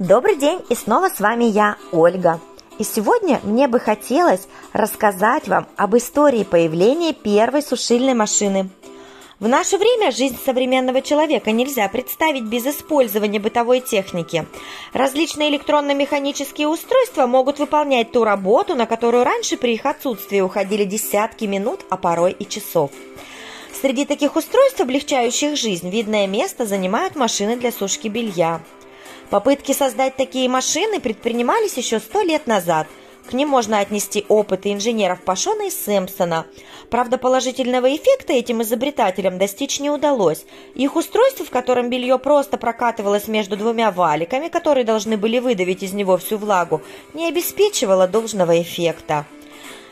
Добрый день, и снова с вами я, Ольга. И сегодня мне бы хотелось рассказать вам об истории появления первой сушильной машины. В наше время жизнь современного человека нельзя представить без использования бытовой техники. Различные электронно-механические устройства могут выполнять ту работу, на которую раньше при их отсутствии уходили десятки минут, а порой и часов. Среди таких устройств, облегчающих жизнь, видное место занимают машины для сушки белья. Попытки создать такие машины предпринимались еще сто лет назад. К ним можно отнести опыты инженеров Пашона и Сэмпсона. Правда, положительного эффекта этим изобретателям достичь не удалось. Их устройство, в котором белье просто прокатывалось между двумя валиками, которые должны были выдавить из него всю влагу, не обеспечивало должного эффекта.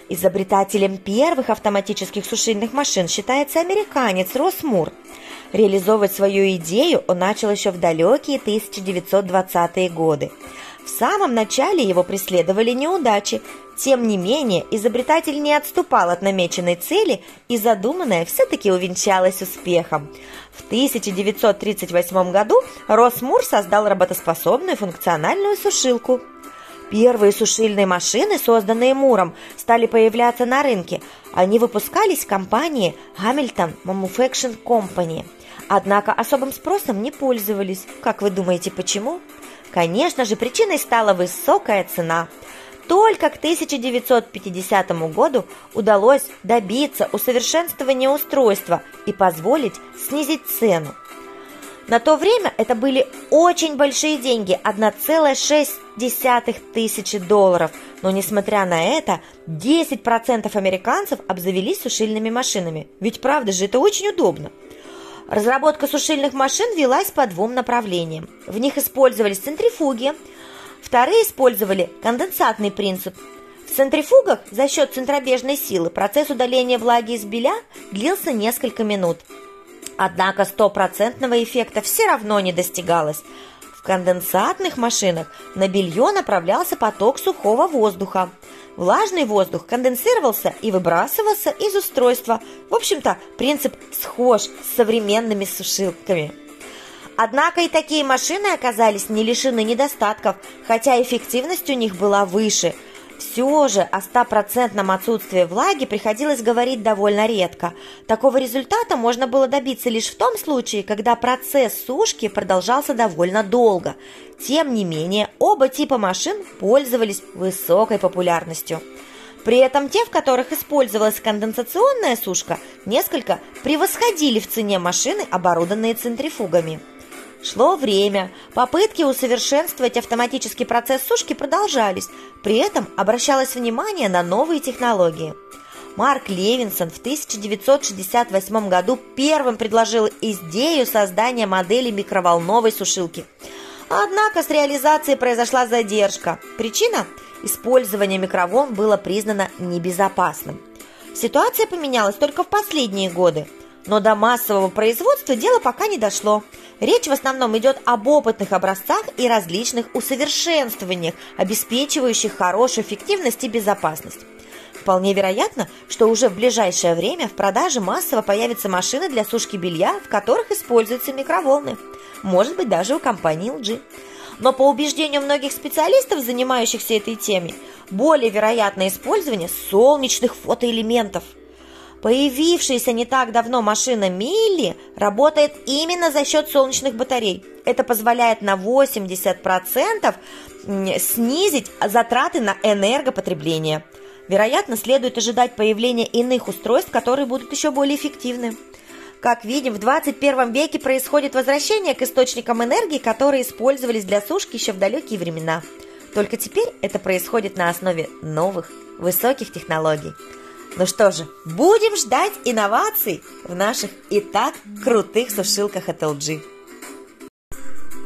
Изобретателем первых автоматических сушильных машин считается американец Росс Мур. Реализовывать свою идею он начал еще в далекие 1920-е годы. В самом начале его преследовали неудачи. Тем не менее, изобретатель не отступал от намеченной цели, и задуманное все-таки увенчалось успехом. В 1938 году Росс Мур создал работоспособную функциональную сушилку – Первые сушильные машины, созданные Муром, стали появляться на рынке. Они выпускались в компании Hamilton Manufacturing Company. Однако особым спросом не пользовались. Как вы думаете, почему? Конечно же, причиной стала высокая цена. Только к 1950 году удалось добиться усовершенствования устройства и позволить снизить цену. На то время это были очень большие деньги – 1,6 тысячи долларов. Но несмотря на это, 10% американцев обзавелись сушильными машинами. Ведь правда же, это очень удобно. Разработка сушильных машин велась по двум направлениям. В них использовались центрифуги, вторые использовали конденсатный принцип. В центрифугах за счет центробежной силы процесс удаления влаги из беля длился несколько минут – Однако стопроцентного эффекта все равно не достигалось. Конденсатных машинах на белье направлялся поток сухого воздуха. Влажный воздух конденсировался и выбрасывался из устройства. В общем-то, принцип схож с современными сушилками. Однако и такие машины оказались не лишены недостатков, хотя эффективность у них была выше – все же о стопроцентном отсутствии влаги приходилось говорить довольно редко. Такого результата можно было добиться лишь в том случае, когда процесс сушки продолжался довольно долго. Тем не менее, оба типа машин пользовались высокой популярностью. При этом те, в которых использовалась конденсационная сушка, несколько превосходили в цене машины, оборудованные центрифугами. Шло время, попытки усовершенствовать автоматический процесс сушки продолжались, при этом обращалось внимание на новые технологии. Марк Левинсон в 1968 году первым предложил идею создания модели микроволновой сушилки. Однако с реализацией произошла задержка. Причина – использование микроволн было признано небезопасным. Ситуация поменялась только в последние годы, но до массового производства дело пока не дошло – Речь в основном идет об опытных образцах и различных усовершенствованиях, обеспечивающих хорошую эффективность и безопасность. Вполне вероятно, что уже в ближайшее время в продаже массово появятся машины для сушки белья, в которых используются микроволны. Может быть, даже у компании LG. Но по убеждению многих специалистов, занимающихся этой темой, более вероятно использование солнечных фотоэлементов – Появившаяся не так давно машина Милли работает именно за счет солнечных батарей. Это позволяет на 80% снизить затраты на энергопотребление. Вероятно, следует ожидать появления иных устройств, которые будут еще более эффективны. Как видим, в 21 веке происходит возвращение к источникам энергии, которые использовались для сушки еще в далекие времена. Только теперь это происходит на основе новых, высоких технологий. Ну что же, будем ждать инноваций в наших и так крутых сушилках от LG.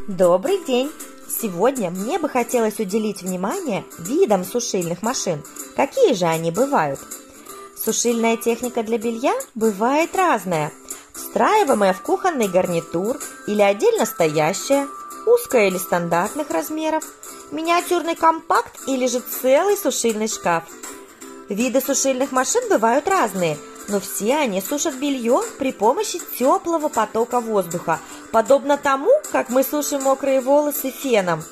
Добрый день! Сегодня мне бы хотелось уделить внимание видам сушильных машин. Какие же они бывают? Сушильная техника для белья бывает разная. Встраиваемая в кухонный гарнитур или отдельно стоящая, узкая или стандартных размеров, миниатюрный компакт или же целый сушильный шкаф – Виды сушильных машин бывают разные, но все они сушат белье при помощи теплого потока воздуха, подобно тому, как мы сушим мокрые волосы феном.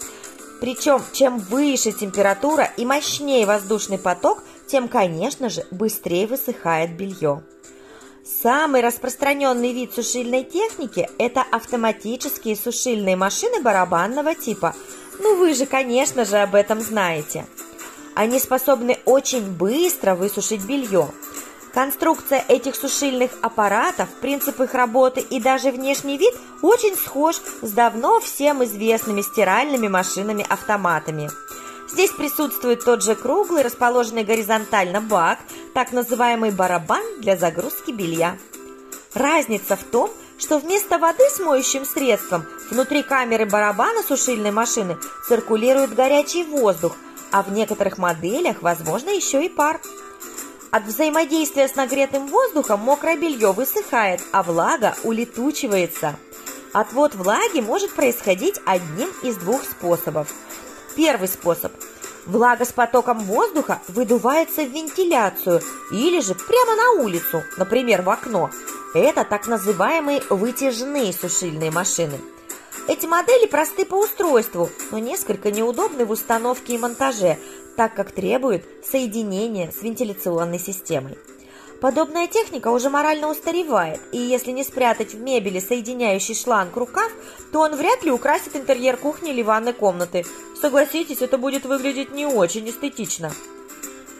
Причем, чем выше температура и мощнее воздушный поток, тем, конечно же, быстрее высыхает белье. Самый распространенный вид сушильной техники – это автоматические сушильные машины барабанного типа. Ну вы же, конечно же, об этом знаете. Они способны очень быстро высушить белье. Конструкция этих сушильных аппаратов, принцип их работы и даже внешний вид очень схож с давно всем известными стиральными машинами-автоматами. Здесь присутствует тот же круглый, расположенный горизонтально бак, так называемый барабан для загрузки белья. Разница в том, что вместо воды с моющим средством внутри камеры барабана сушильной машины циркулирует горячий воздух, а в некоторых моделях, возможно, еще и пар. От взаимодействия с нагретым воздухом мокрое белье высыхает, а влага улетучивается. Отвод влаги может происходить одним из двух способов. Первый способ. Влага с потоком воздуха выдувается в вентиляцию или же прямо на улицу, например, в окно. Это так называемые вытяжные сушильные машины. Эти модели просты по устройству, но несколько неудобны в установке и монтаже, так как требует соединения с вентиляционной системой. Подобная техника уже морально устаревает, и если не спрятать в мебели соединяющий шланг рукав, то он вряд ли украсит интерьер кухни или ванной комнаты. Согласитесь, это будет выглядеть не очень эстетично.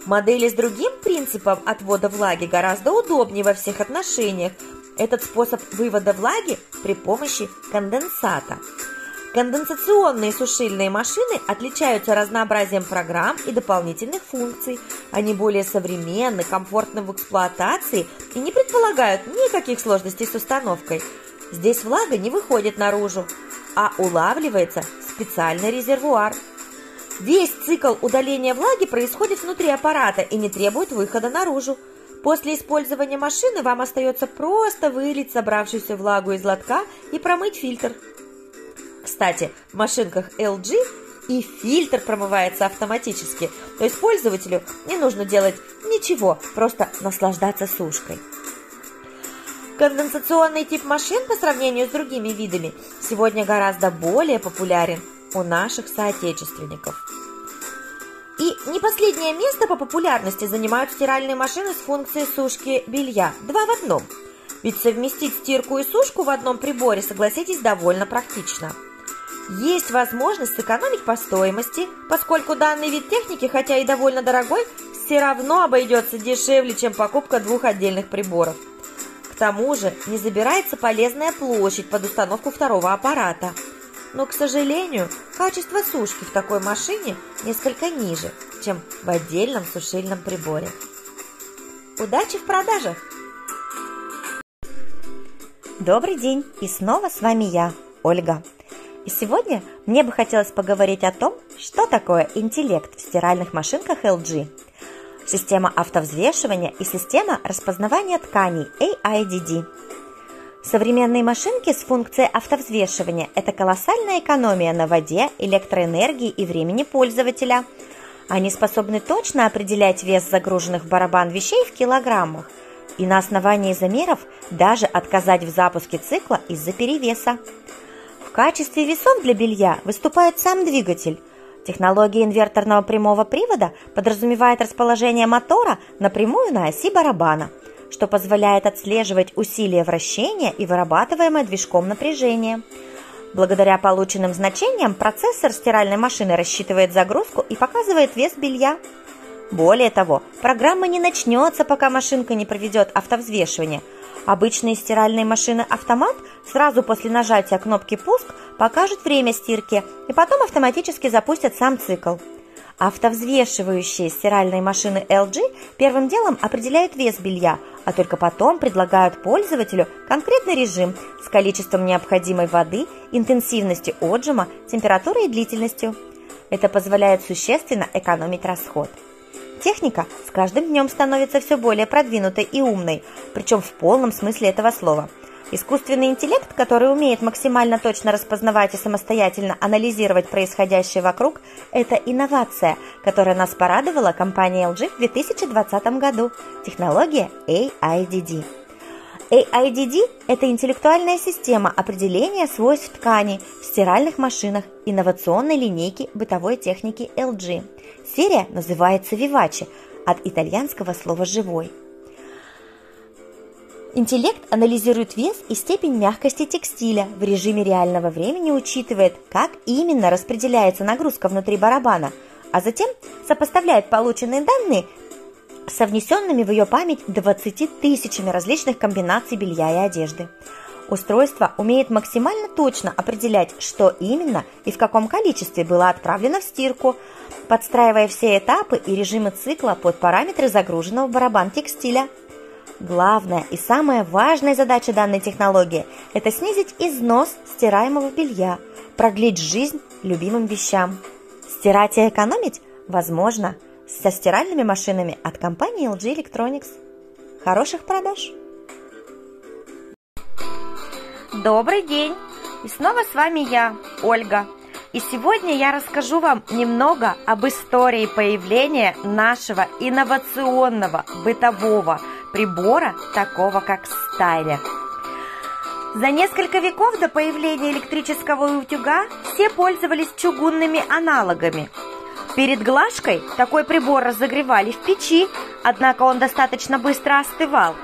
Модели с другим принципом отвода влаги гораздо удобнее во всех отношениях. Этот способ вывода влаги при помощи конденсата – Конденсационные сушильные машины отличаются разнообразием программ и дополнительных функций. Они более современны, комфортны в эксплуатации и не предполагают никаких сложностей с установкой. Здесь влага не выходит наружу, а улавливается специальный резервуар. Весь цикл удаления влаги происходит внутри аппарата и не требует выхода наружу. После использования машины вам остается просто вылить собравшуюся влагу из лотка и промыть фильтр. Кстати, в машинках LG и фильтр промывается автоматически, то есть пользователю не нужно делать ничего, просто наслаждаться сушкой. Конденсационный тип машин по сравнению с другими видами сегодня гораздо более популярен у наших соотечественников. И не последнее место по популярности занимают стиральные машины с функцией сушки белья. Два в одном. Ведь совместить стирку и сушку в одном приборе, согласитесь, довольно практично – есть возможность сэкономить по стоимости, поскольку данный вид техники, хотя и довольно дорогой, все равно обойдется дешевле, чем покупка двух отдельных приборов. К тому же не забирается полезная площадь под установку второго аппарата. Но, к сожалению, качество сушки в такой машине несколько ниже, чем в отдельном сушильном приборе. Удачи в продажах! Добрый день! И снова с вами я, Ольга. И сегодня мне бы хотелось поговорить о том, что такое интеллект в стиральных машинках LG, система автовзвешивания и система распознавания тканей AIDD. Современные машинки с функцией автовзвешивания – это колоссальная экономия на воде, электроэнергии и времени пользователя. Они способны точно определять вес загруженных в барабан вещей в килограммах и на основании замеров даже отказать в запуске цикла из-за перевеса. В качестве весов для белья выступает сам двигатель. Технология инверторного прямого привода подразумевает расположение мотора напрямую на оси барабана, что позволяет отслеживать усилие вращения и вырабатываемое движком напряжение. Благодаря полученным значениям процессор стиральной машины рассчитывает загрузку и показывает вес белья. Более того, программа не начнется, пока машинка не проведет автовзвешивание – Обычные стиральные машины автомат сразу после нажатия кнопки «Пуск» покажут время стирки и потом автоматически запустят сам цикл. Автовзвешивающие стиральные машины LG первым делом определяют вес белья, а только потом предлагают пользователю конкретный режим с количеством необходимой воды, интенсивностью отжима, температурой и длительностью. Это позволяет существенно экономить расход. Техника с каждым днем становится все более продвинутой и умной, причем в полном смысле этого слова. Искусственный интеллект, который умеет максимально точно распознавать и самостоятельно анализировать происходящее вокруг, это инновация, которая нас порадовала компания LG в 2020 году. Технология AIDD. AIDD – это интеллектуальная система определения свойств ткани в стиральных машинах инновационной линейки бытовой техники LG. Серия называется Vivace от итальянского слова «живой». Интеллект анализирует вес и степень мягкости текстиля, в режиме реального времени учитывает, как именно распределяется нагрузка внутри барабана, а затем сопоставляет полученные данные со внесенными в ее память 20 тысячами различных комбинаций белья и одежды. Устройство умеет максимально точно определять, что именно и в каком количестве было отправлено в стирку, подстраивая все этапы и режимы цикла под параметры загруженного в барабан текстиля – Главная и самая важная задача данной технологии – это снизить износ стираемого белья, продлить жизнь любимым вещам. Стирать и экономить возможно со стиральными машинами от компании LG Electronics. Хороших продаж! Добрый день! И снова с вами я, Ольга. И сегодня я расскажу вам немного об истории появления нашего инновационного бытового прибора, такого как стайлер. За несколько веков до появления электрического утюга все пользовались чугунными аналогами. Перед глажкой такой прибор разогревали в печи, однако он достаточно быстро остывал.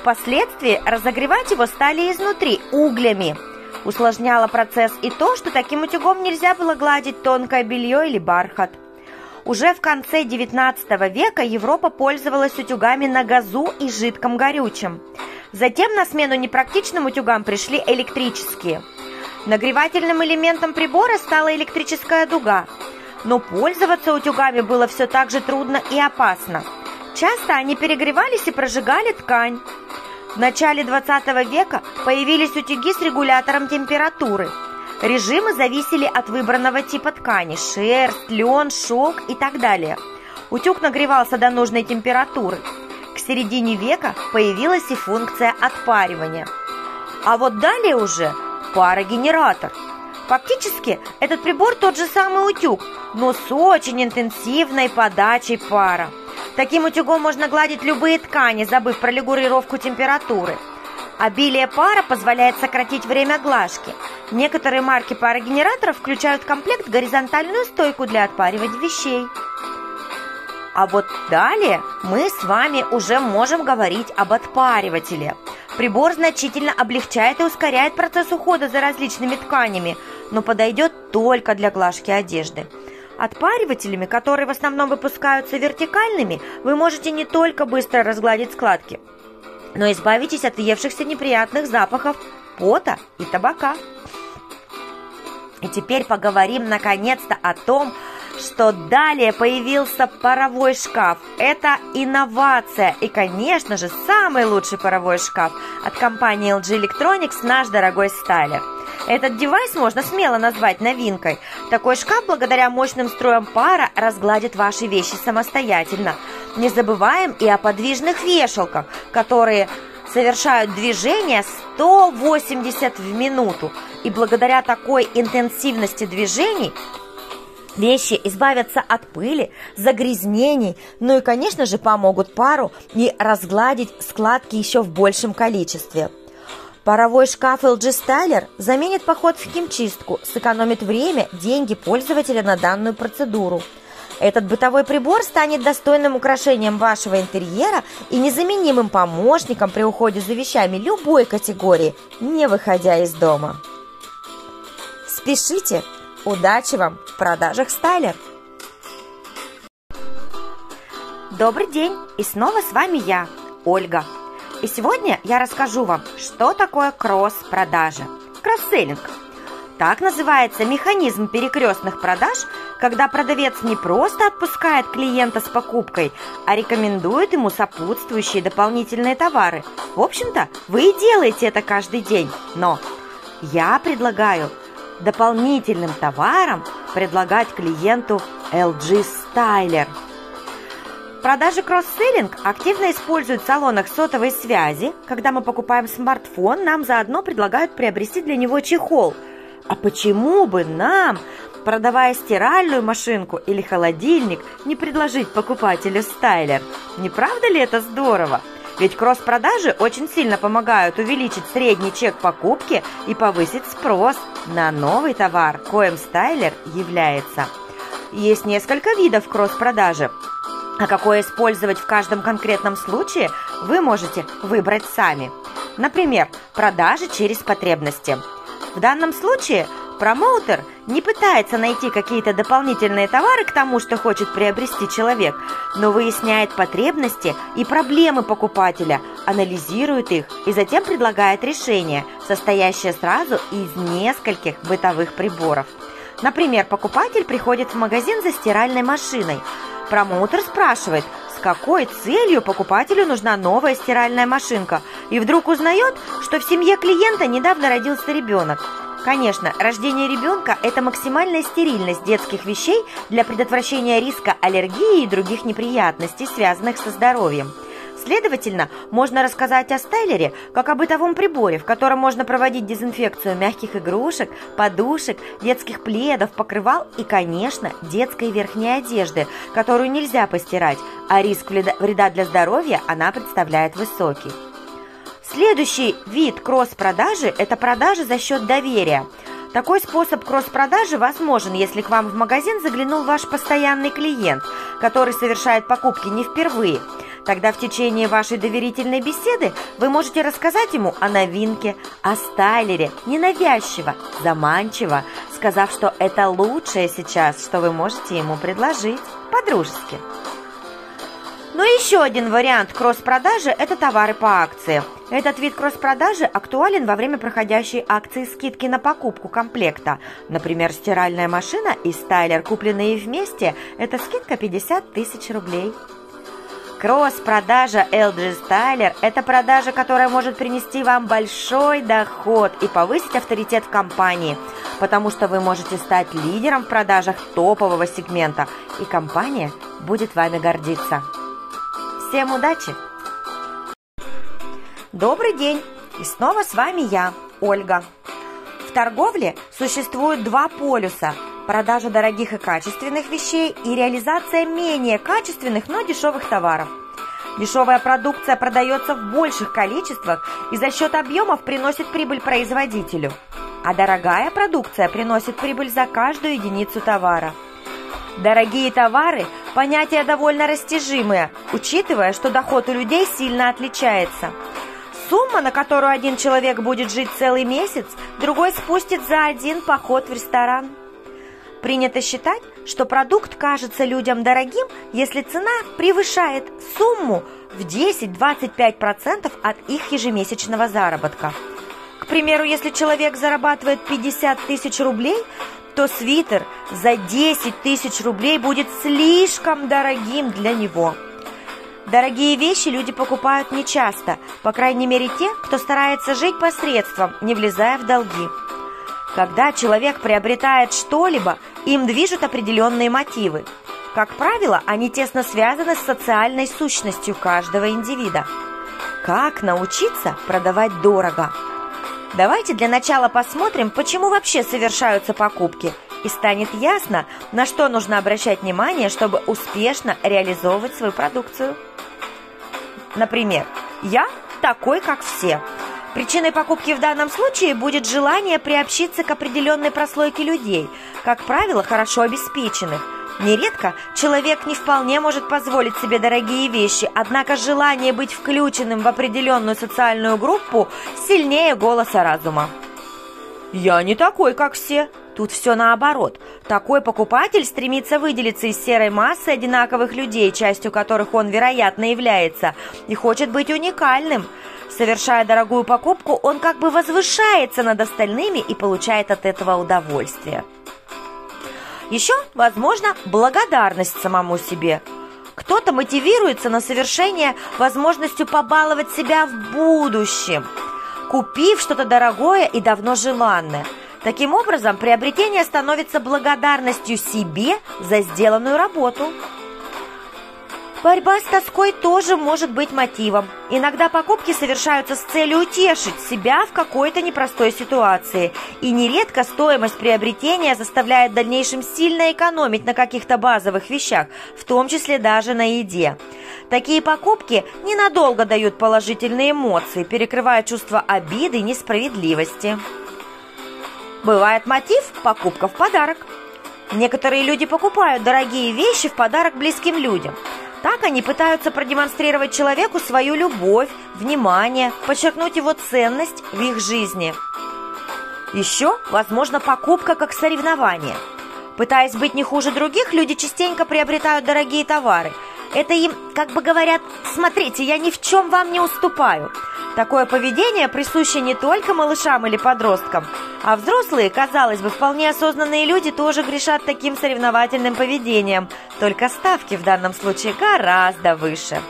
Впоследствии разогревать его стали изнутри углями. Усложняло процесс и то, что таким утюгом нельзя было гладить тонкое белье или бархат. Уже в конце XIX века Европа пользовалась утюгами на газу и жидком горючем. Затем на смену непрактичным утюгам пришли электрические. Нагревательным элементом прибора стала электрическая дуга. Но пользоваться утюгами было все так же трудно и опасно. Часто они перегревались и прожигали ткань. В начале 20 века появились утюги с регулятором температуры – Режимы зависели от выбранного типа ткани – шерсть, лен, шелк и так далее. Утюг нагревался до нужной температуры. К середине века появилась и функция отпаривания. А вот далее уже парогенератор. Фактически этот прибор тот же самый утюг, но с очень интенсивной подачей пара. Таким утюгом можно гладить любые ткани, забыв про регулировку температуры – Обилие пара позволяет сократить время глажки. Некоторые марки парогенераторов включают в комплект горизонтальную стойку для отпаривания вещей. А вот далее мы с вами уже можем говорить об отпаривателе. Прибор значительно облегчает и ускоряет процесс ухода за различными тканями, но подойдет только для глажки одежды. Отпаривателями, которые в основном выпускаются вертикальными, вы можете не только быстро разгладить складки – но избавитесь от въевшихся неприятных запахов пота и табака. И теперь поговорим наконец-то о том, что далее появился паровой шкаф. Это инновация и, конечно же, самый лучший паровой шкаф от компании LG Electronics наш дорогой Стайлер. Этот девайс можно смело назвать новинкой. Такой шкаф благодаря мощным строям пара разгладит ваши вещи самостоятельно. Не забываем и о подвижных вешалках, которые совершают движение 180 в минуту. И благодаря такой интенсивности движений Вещи избавятся от пыли, загрязнений, ну и, конечно же, помогут пару и разгладить складки еще в большем количестве. Паровой шкаф LG Styler заменит поход в химчистку, сэкономит время, деньги пользователя на данную процедуру. Этот бытовой прибор станет достойным украшением вашего интерьера и незаменимым помощником при уходе за вещами любой категории, не выходя из дома. Спешите! Удачи вам в продажах Стайлер! Добрый день! И снова с вами я, Ольга. И сегодня я расскажу вам, что такое кросс-продажа. Кросс-селлинг. Так называется механизм перекрестных продаж, когда продавец не просто отпускает клиента с покупкой, а рекомендует ему сопутствующие дополнительные товары. В общем-то, вы и делаете это каждый день. Но я предлагаю дополнительным товаром предлагать клиенту LG Styler – Продажи кросс-селлинг активно используют в салонах сотовой связи. Когда мы покупаем смартфон, нам заодно предлагают приобрести для него чехол. А почему бы нам, продавая стиральную машинку или холодильник, не предложить покупателю стайлер? Не правда ли это здорово? Ведь кросс-продажи очень сильно помогают увеличить средний чек покупки и повысить спрос на новый товар, коим стайлер является. Есть несколько видов кросс-продажи, а какое использовать в каждом конкретном случае, вы можете выбрать сами. Например, продажи через потребности. В данном случае промоутер не пытается найти какие-то дополнительные товары к тому, что хочет приобрести человек, но выясняет потребности и проблемы покупателя, анализирует их и затем предлагает решение, состоящее сразу из нескольких бытовых приборов. Например, покупатель приходит в магазин за стиральной машиной. Промоутер спрашивает, с какой целью покупателю нужна новая стиральная машинка, и вдруг узнает, что в семье клиента недавно родился ребенок. Конечно, рождение ребенка – это максимальная стерильность детских вещей для предотвращения риска аллергии и других неприятностей, связанных со здоровьем. Следовательно, можно рассказать о стайлере как о бытовом приборе, в котором можно проводить дезинфекцию мягких игрушек, подушек, детских пледов, покрывал и, конечно, детской верхней одежды, которую нельзя постирать, а риск вреда для здоровья она представляет высокий. Следующий вид кросс-продажи – это продажи за счет доверия. Такой способ кросс-продажи возможен, если к вам в магазин заглянул ваш постоянный клиент, который совершает покупки не впервые. Тогда в течение вашей доверительной беседы вы можете рассказать ему о новинке, о стайлере, ненавязчиво, заманчиво, сказав, что это лучшее сейчас, что вы можете ему предложить, по-дружески. Но еще один вариант кросс-продажи – это товары по акции. Этот вид кросс-продажи актуален во время проходящей акции скидки на покупку комплекта. Например, стиральная машина и стайлер, купленные вместе – это скидка 50 тысяч рублей. Кросс-продажа LG Styler – это продажа, которая может принести вам большой доход и повысить авторитет в компании, потому что вы можете стать лидером в продажах топового сегмента, и компания будет вами гордиться. Всем удачи! Добрый день! И снова с вами я, Ольга. В торговле существует два полюса – продажа дорогих и качественных вещей и реализация менее качественных, но дешевых товаров. Дешевая продукция продается в больших количествах и за счет объемов приносит прибыль производителю. А дорогая продукция приносит прибыль за каждую единицу товара – Дорогие товары – понятие довольно растяжимое, учитывая, что доход у людей сильно отличается. Сумма, на которую один человек будет жить целый месяц, другой спустит за один поход в ресторан. Принято считать, что продукт кажется людям дорогим, если цена превышает сумму в 10-25% от их ежемесячного заработка. К примеру, если человек зарабатывает 50 тысяч рублей, то свитер за 10 тысяч рублей будет слишком дорогим для него. Дорогие вещи люди покупают нечасто, по крайней мере те, кто старается жить посредством, не влезая в долги. Когда человек приобретает что-либо, им движут определенные мотивы. Как правило, они тесно связаны с социальной сущностью каждого индивида. Как научиться продавать дорого – Давайте для начала посмотрим, почему вообще совершаются покупки, и станет ясно, на что нужно обращать внимание, чтобы успешно реализовывать свою продукцию. Например, я такой, как все. Причиной покупки в данном случае будет желание приобщиться к определенной прослойке людей, как правило, хорошо обеспеченных – Нередко человек не вполне может позволить себе дорогие вещи, однако желание быть включенным в определенную социальную группу сильнее голоса разума. «Я не такой, как все», Тут все наоборот. Такой покупатель стремится выделиться из серой массы одинаковых людей, частью которых он, вероятно, является, и хочет быть уникальным. Совершая дорогую покупку, он как бы возвышается над остальными и получает от этого удовольствие. Еще, возможно, благодарность самому себе. Кто-то мотивируется на совершение возможностью побаловать себя в будущем, купив что-то дорогое и давно желанное. Таким образом, приобретение становится благодарностью себе за сделанную работу. Борьба с тоской тоже может быть мотивом. Иногда покупки совершаются с целью утешить себя в какой-то непростой ситуации. И нередко стоимость приобретения заставляет в дальнейшем сильно экономить на каких-то базовых вещах, в том числе даже на еде. Такие покупки ненадолго дают положительные эмоции, перекрывая чувство обиды и несправедливости. Бывает мотив – покупка в подарок. Некоторые люди покупают дорогие вещи в подарок близким людям – так они пытаются продемонстрировать человеку свою любовь, внимание, подчеркнуть его ценность в их жизни. Еще, возможно, покупка как соревнование. Пытаясь быть не хуже других, люди частенько приобретают дорогие товары. Это им как бы говорят «Смотрите, я ни в чем вам не уступаю». Такое поведение присуще не только малышам или подросткам, а взрослые, казалось бы, вполне осознанные люди тоже грешат таким соревновательным поведением, только ставки в данном случае гораздо выше.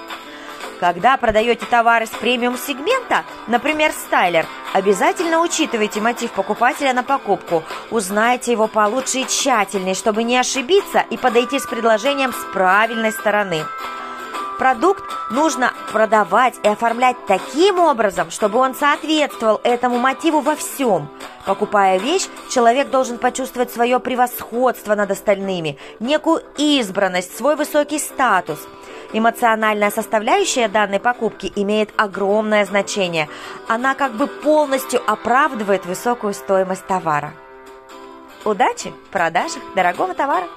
Когда продаете товары с премиум-сегмента, например, стайлер, обязательно учитывайте мотив покупателя на покупку. Узнайте его получше и тщательнее, чтобы не ошибиться и подойти с предложением с правильной стороны. Продукт нужно продавать и оформлять таким образом, чтобы он соответствовал этому мотиву во всем. Покупая вещь, человек должен почувствовать свое превосходство над остальными, некую избранность, свой высокий статус. Эмоциональная составляющая данной покупки имеет огромное значение. Она как бы полностью оправдывает высокую стоимость товара. Удачи в продажах дорогого товара!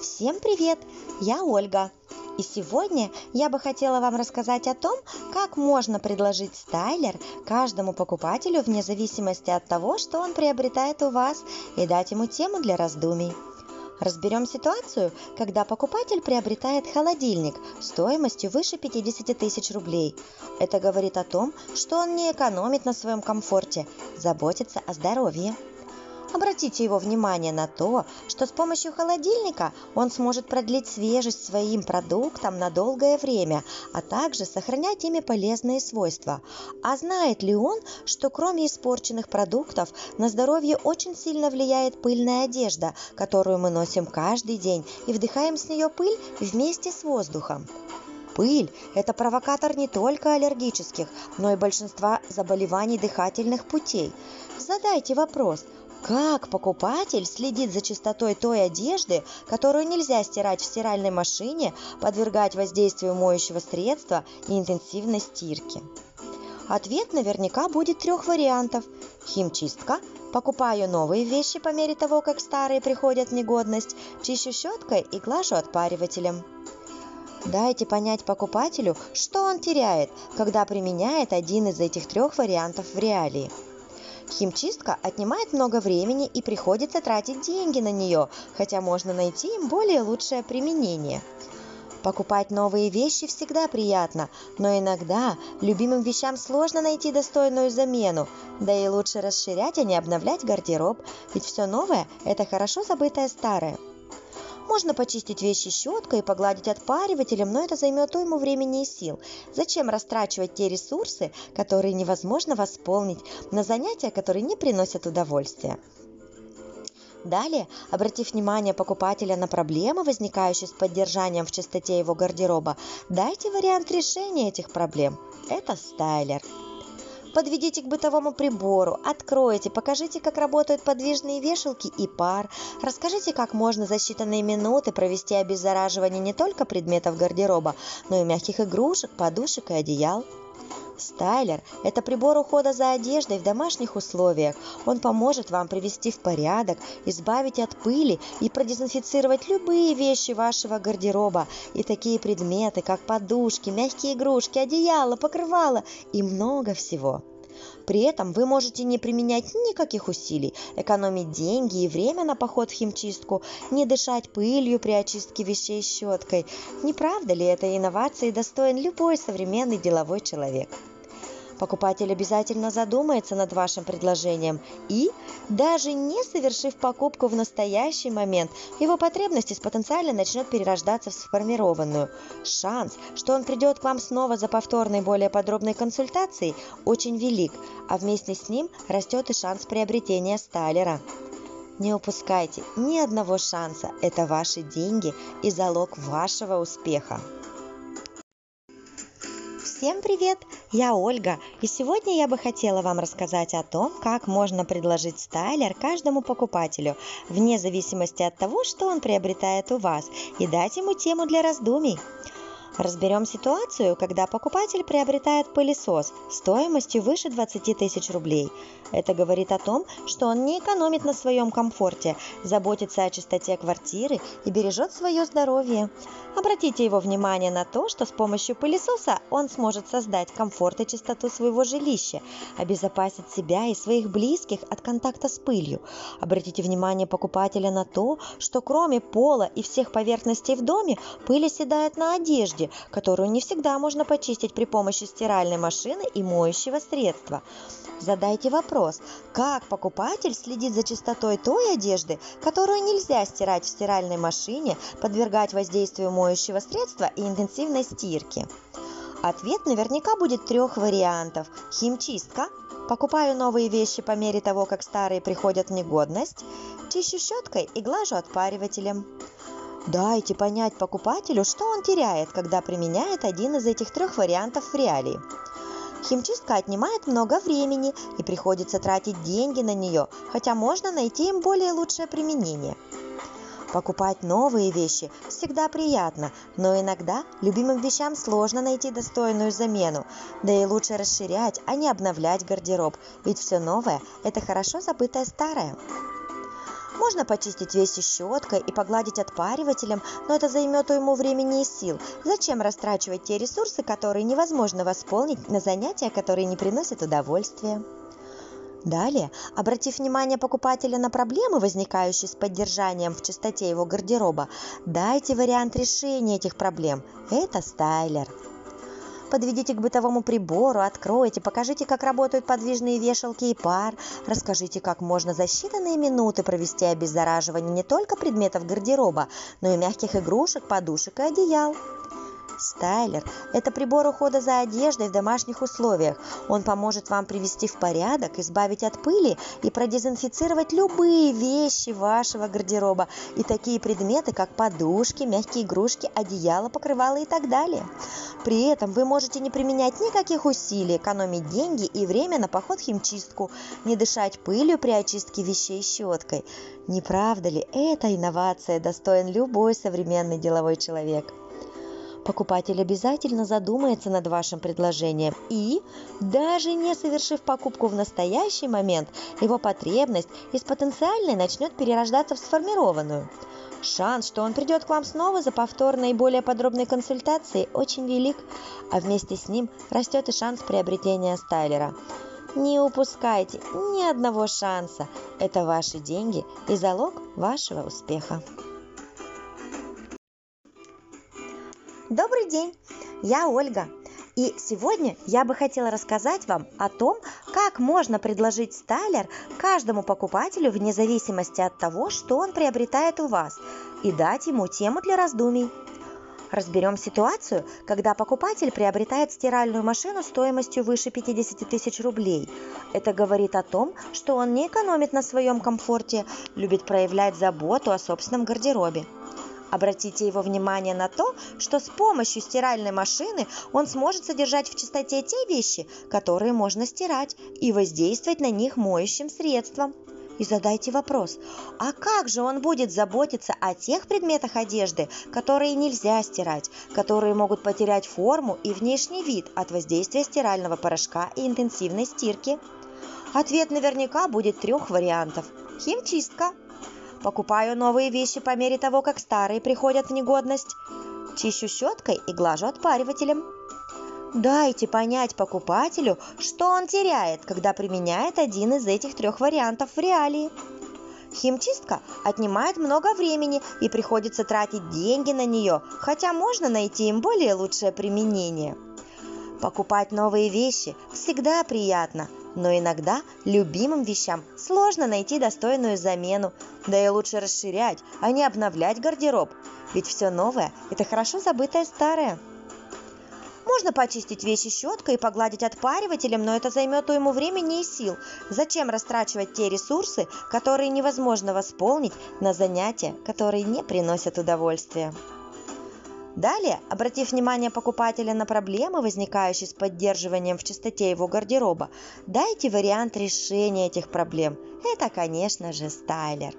Всем привет! Я Ольга. И сегодня я бы хотела вам рассказать о том, как можно предложить стайлер каждому покупателю вне зависимости от того, что он приобретает у вас, и дать ему тему для раздумий. Разберем ситуацию, когда покупатель приобретает холодильник стоимостью выше 50 тысяч рублей. Это говорит о том, что он не экономит на своем комфорте, заботится о здоровье. Обратите его внимание на то, что с помощью холодильника он сможет продлить свежесть своим продуктам на долгое время, а также сохранять ими полезные свойства. А знает ли он, что кроме испорченных продуктов на здоровье очень сильно влияет пыльная одежда, которую мы носим каждый день и вдыхаем с нее пыль вместе с воздухом? Пыль – это провокатор не только аллергических, но и большинства заболеваний дыхательных путей. Задайте вопрос, как покупатель следит за чистотой той одежды, которую нельзя стирать в стиральной машине, подвергать воздействию моющего средства и интенсивной стирки? Ответ наверняка будет трех вариантов. Химчистка – покупаю новые вещи по мере того, как старые приходят в негодность, чищу щеткой и глажу отпаривателем. Дайте понять покупателю, что он теряет, когда применяет один из этих трех вариантов в реалии. Химчистка отнимает много времени и приходится тратить деньги на нее, хотя можно найти им более лучшее применение. Покупать новые вещи всегда приятно, но иногда любимым вещам сложно найти достойную замену, да и лучше расширять, а не обновлять гардероб, ведь все новое – это хорошо забытое старое. Можно почистить вещи щеткой и погладить отпаривателем, но это займет уйму времени и сил. Зачем растрачивать те ресурсы, которые невозможно восполнить, на занятия, которые не приносят удовольствия? Далее, обратив внимание покупателя на проблемы, возникающие с поддержанием в чистоте его гардероба, дайте вариант решения этих проблем. Это стайлер. Подведите к бытовому прибору, откройте, покажите, как работают подвижные вешалки и пар, расскажите, как можно за считанные минуты провести обеззараживание не только предметов гардероба, но и мягких игрушек, подушек и одеял. Стайлер – это прибор ухода за одеждой в домашних условиях. Он поможет вам привести в порядок, избавить от пыли и продезинфицировать любые вещи вашего гардероба и такие предметы, как подушки, мягкие игрушки, одеяло, покрывало и много всего. При этом вы можете не применять никаких усилий, экономить деньги и время на поход в химчистку, не дышать пылью при очистке вещей щеткой. Не правда ли этой инновации достоин любой современный деловой человек? Покупатель обязательно задумается над вашим предложением и, даже не совершив покупку в настоящий момент, его потребность потенциально начнет перерождаться в сформированную. Шанс, что он придет к вам снова за повторной более подробной консультацией, очень велик, а вместе с ним растет и шанс приобретения стайлера. Не упускайте ни одного шанса. Это ваши деньги и залог вашего успеха. Всем привет! Я Ольга, и сегодня я бы хотела вам рассказать о том, как можно предложить стайлер каждому покупателю, вне зависимости от того, что он приобретает у вас, и дать ему тему для раздумий. Разберем ситуацию, когда покупатель приобретает пылесос стоимостью выше 20 тысяч рублей. Это говорит о том, что он не экономит на своем комфорте, заботится о чистоте квартиры и бережет свое здоровье. Обратите его внимание на то, что с помощью пылесоса он сможет создать комфорт и чистоту своего жилища, обезопасить себя и своих близких от контакта с пылью. Обратите внимание покупателя на то, что кроме пола и всех поверхностей в доме, пыль оседает на одежде, одежде, которую не всегда можно почистить при помощи стиральной машины и моющего средства. Задайте вопрос, как покупатель следит за чистотой той одежды, которую нельзя стирать в стиральной машине, подвергать воздействию моющего средства и интенсивной стирки. Ответ наверняка будет трех вариантов. Химчистка. Покупаю новые вещи по мере того, как старые приходят в негодность. Чищу щеткой и глажу отпаривателем. Дайте понять покупателю, что он теряет, когда применяет один из этих трех вариантов в реалии. Химчистка отнимает много времени и приходится тратить деньги на нее, хотя можно найти им более лучшее применение. Покупать новые вещи всегда приятно, но иногда любимым вещам сложно найти достойную замену, да и лучше расширять, а не обновлять гардероб, ведь все новое – это хорошо забытое старое. Можно почистить вещи щеткой и погладить отпаривателем, но это займет уйму времени и сил. Зачем растрачивать те ресурсы, которые невозможно восполнить на занятия, которые не приносят удовольствия? Далее, обратив внимание покупателя на проблемы, возникающие с поддержанием в чистоте его гардероба, дайте вариант решения этих проблем. Это стайлер подведите к бытовому прибору, откройте, покажите, как работают подвижные вешалки и пар, расскажите, как можно за считанные минуты провести обеззараживание не только предметов гардероба, но и мягких игрушек, подушек и одеял. Стайлер – это прибор ухода за одеждой в домашних условиях. Он поможет вам привести в порядок, избавить от пыли и продезинфицировать любые вещи вашего гардероба и такие предметы, как подушки, мягкие игрушки, одеяло, покрывало и так далее. При этом вы можете не применять никаких усилий, экономить деньги и время на поход в химчистку, не дышать пылью при очистке вещей щеткой. Не правда ли, эта инновация достоин любой современный деловой человек? Покупатель обязательно задумается над вашим предложением и, даже не совершив покупку в настоящий момент, его потребность из потенциальной начнет перерождаться в сформированную. Шанс, что он придет к вам снова за повторной и более подробной консультацией, очень велик, а вместе с ним растет и шанс приобретения стайлера. Не упускайте ни одного шанса. Это ваши деньги и залог вашего успеха. Добрый день, я Ольга. И сегодня я бы хотела рассказать вам о том, как можно предложить стайлер каждому покупателю вне зависимости от того, что он приобретает у вас, и дать ему тему для раздумий. Разберем ситуацию, когда покупатель приобретает стиральную машину стоимостью выше 50 тысяч рублей. Это говорит о том, что он не экономит на своем комфорте, любит проявлять заботу о собственном гардеробе. Обратите его внимание на то, что с помощью стиральной машины он сможет содержать в чистоте те вещи, которые можно стирать, и воздействовать на них моющим средством. И задайте вопрос, а как же он будет заботиться о тех предметах одежды, которые нельзя стирать, которые могут потерять форму и внешний вид от воздействия стирального порошка и интенсивной стирки? Ответ наверняка будет трех вариантов. Химчистка – Покупаю новые вещи по мере того, как старые приходят в негодность. Чищу щеткой и глажу отпаривателем. Дайте понять покупателю, что он теряет, когда применяет один из этих трех вариантов в реалии. Химчистка отнимает много времени и приходится тратить деньги на нее, хотя можно найти им более лучшее применение. Покупать новые вещи всегда приятно, но иногда любимым вещам сложно найти достойную замену, да и лучше расширять, а не обновлять гардероб, ведь все новое – это хорошо забытое старое. Можно почистить вещи щеткой и погладить отпаривателем, но это займет уйму времени и сил. Зачем растрачивать те ресурсы, которые невозможно восполнить на занятия, которые не приносят удовольствия? Далее, обратив внимание покупателя на проблемы, возникающие с поддерживанием в чистоте его гардероба, дайте вариант решения этих проблем. Это, конечно же, стайлер.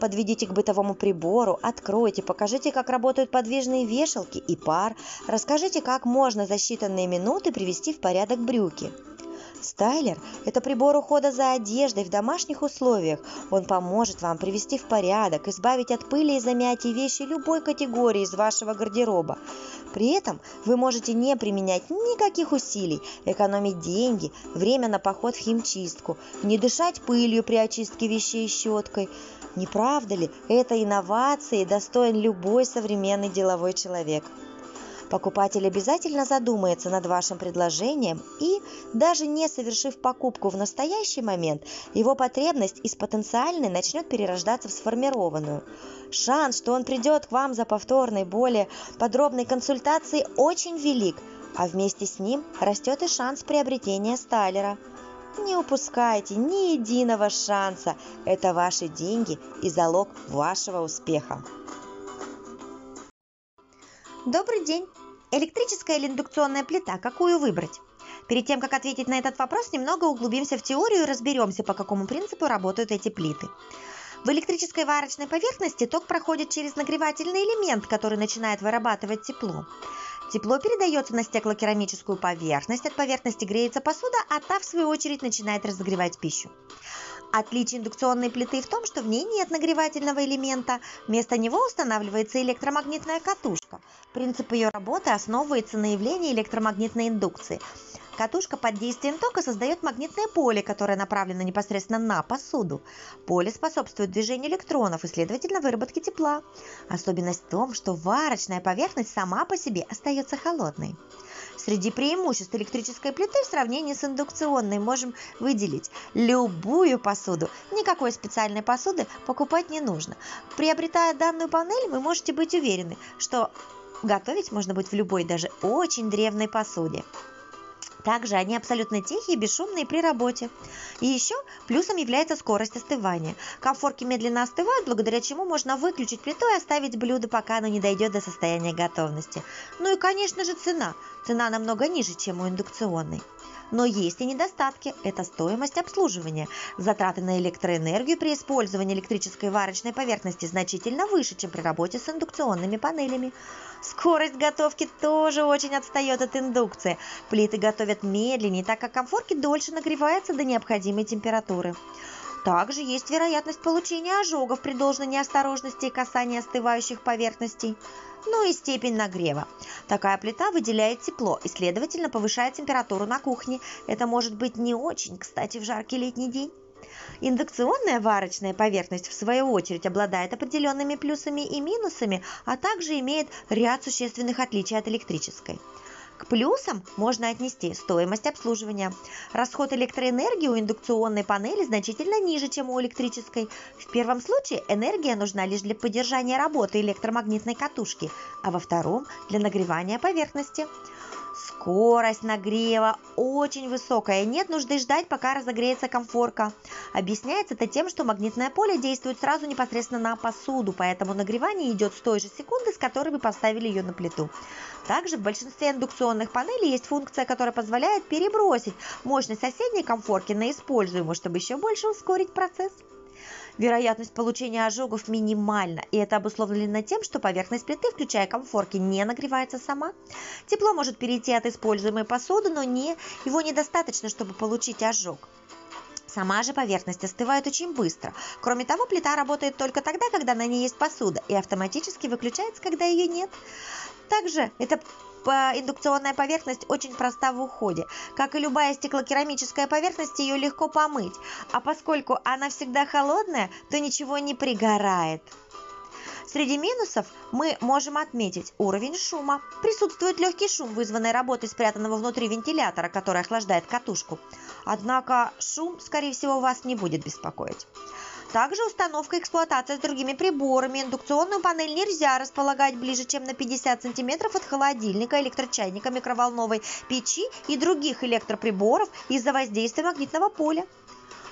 Подведите к бытовому прибору, откройте, покажите, как работают подвижные вешалки и пар, расскажите, как можно за считанные минуты привести в порядок брюки. Стайлер – это прибор ухода за одеждой в домашних условиях. Он поможет вам привести в порядок, избавить от пыли и замятий вещи любой категории из вашего гардероба. При этом вы можете не применять никаких усилий, экономить деньги, время на поход в химчистку, не дышать пылью при очистке вещей щеткой. Не правда ли, этой инновации достоин любой современный деловой человек? Покупатель обязательно задумается над вашим предложением и, даже не совершив покупку в настоящий момент, его потребность из потенциальной начнет перерождаться в сформированную. Шанс, что он придет к вам за повторной, более подробной консультацией, очень велик, а вместе с ним растет и шанс приобретения стайлера. Не упускайте ни единого шанса. Это ваши деньги и залог вашего успеха. Добрый день! Электрическая или индукционная плита, какую выбрать? Перед тем, как ответить на этот вопрос, немного углубимся в теорию и разберемся, по какому принципу работают эти плиты. В электрической варочной поверхности ток проходит через нагревательный элемент, который начинает вырабатывать тепло. Тепло передается на стеклокерамическую поверхность, от поверхности греется посуда, а та, в свою очередь, начинает разогревать пищу. Отличие индукционной плиты в том, что в ней нет нагревательного элемента, вместо него устанавливается электромагнитная катушка. Принцип ее работы основывается на явлении электромагнитной индукции. Катушка под действием тока создает магнитное поле, которое направлено непосредственно на посуду. Поле способствует движению электронов и, следовательно, выработке тепла. Особенность в том, что варочная поверхность сама по себе остается холодной. Среди преимуществ электрической плиты в сравнении с индукционной можем выделить любую посуду. Никакой специальной посуды покупать не нужно. Приобретая данную панель, вы можете быть уверены, что готовить можно будет в любой, даже очень древней посуде. Также они абсолютно тихие бесшумные при работе. И еще плюсом является скорость остывания. Комфорки медленно остывают, благодаря чему можно выключить плиту и оставить блюдо, пока оно не дойдет до состояния готовности. Ну и, конечно же, цена. Цена намного ниже, чем у индукционной. Но есть и недостатки. Это стоимость обслуживания. Затраты на электроэнергию при использовании электрической варочной поверхности значительно выше, чем при работе с индукционными панелями. Скорость готовки тоже очень отстает от индукции. Плиты готовят медленнее, так как комфорки дольше нагреваются до необходимой температуры. Также есть вероятность получения ожогов при должной неосторожности и касании остывающих поверхностей. Ну и степень нагрева. Такая плита выделяет тепло и, следовательно, повышает температуру на кухне. Это может быть не очень, кстати, в жаркий летний день. Индукционная варочная поверхность, в свою очередь, обладает определенными плюсами и минусами, а также имеет ряд существенных отличий от электрической. К плюсам можно отнести стоимость обслуживания. Расход электроэнергии у индукционной панели значительно ниже, чем у электрической. В первом случае энергия нужна лишь для поддержания работы электромагнитной катушки, а во втором – для нагревания поверхности. Скорость нагрева очень высокая, нет нужды ждать, пока разогреется комфорка. Объясняется это тем, что магнитное поле действует сразу непосредственно на посуду, поэтому нагревание идет с той же секунды, с которой вы поставили ее на плиту. Также в большинстве индукционных панелей есть функция, которая позволяет перебросить мощность соседней комфорки на используемую, чтобы еще больше ускорить процесс. Вероятность получения ожогов минимальна, и это обусловлено тем, что поверхность плиты, включая комфорки, не нагревается сама. Тепло может перейти от используемой посуды, но не, его недостаточно, чтобы получить ожог. Сама же поверхность остывает очень быстро. Кроме того, плита работает только тогда, когда на ней есть посуда, и автоматически выключается, когда ее нет. Также это индукционная поверхность очень проста в уходе. Как и любая стеклокерамическая поверхность, ее легко помыть. А поскольку она всегда холодная, то ничего не пригорает. Среди минусов мы можем отметить уровень шума. Присутствует легкий шум, вызванный работой спрятанного внутри вентилятора, который охлаждает катушку. Однако шум, скорее всего, вас не будет беспокоить. Также установка и эксплуатация с другими приборами. Индукционную панель нельзя располагать ближе, чем на 50 см от холодильника, электрочайника, микроволновой печи и других электроприборов из-за воздействия магнитного поля.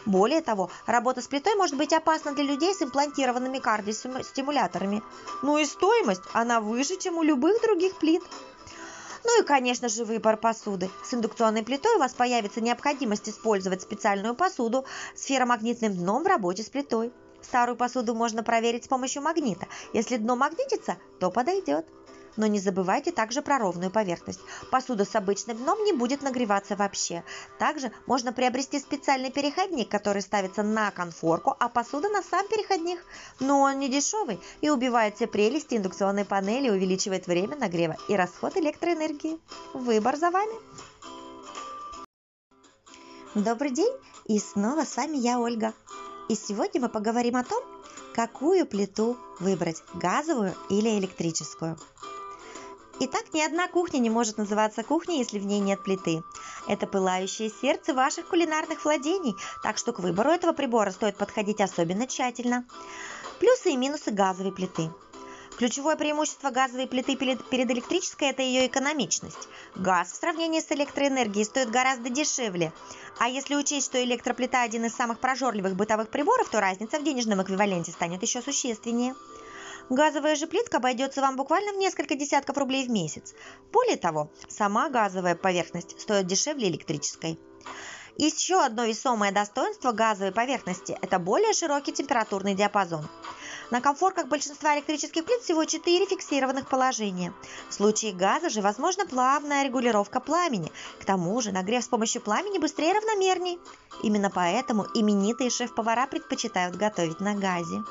Более того, работа с плитой может быть опасна для людей с имплантированными кардиостимуляторами. Ну и стоимость, она выше, чем у любых других плит. Ну и, конечно же, выбор посуды. С индукционной плитой у вас появится необходимость использовать специальную посуду с ферромагнитным дном в работе с плитой. Старую посуду можно проверить с помощью магнита. Если дно магнитится, то подойдет. Но не забывайте также про ровную поверхность. Посуда с обычным дном не будет нагреваться вообще. Также можно приобрести специальный переходник, который ставится на конфорку, а посуда на сам переходник. Но он не дешевый и убивает все прелести индукционной панели, увеличивает время нагрева и расход электроэнергии. Выбор за вами. Добрый день, и снова с вами я, Ольга. И сегодня мы поговорим о том, какую плиту выбрать, газовую или электрическую. Итак, ни одна кухня не может называться кухней, если в ней нет плиты. Это пылающее сердце ваших кулинарных владений, так что к выбору этого прибора стоит подходить особенно тщательно. Плюсы и минусы газовой плиты. Ключевое преимущество газовой плиты перед электрической – это ее экономичность. Газ в сравнении с электроэнергией стоит гораздо дешевле. А если учесть, что электроплита – один из самых прожорливых бытовых приборов, то разница в денежном эквиваленте станет еще существеннее. Газовая же плитка обойдется вам буквально в несколько десятков рублей в месяц. Более того, сама газовая поверхность стоит дешевле электрической. Еще одно весомое достоинство газовой поверхности – это более широкий температурный диапазон. На комфорках большинства электрических плит всего 4 фиксированных положения. В случае газа же возможна плавная регулировка пламени. К тому же нагрев с помощью пламени быстрее и равномерней. Именно поэтому именитые шеф-повара предпочитают готовить на газе.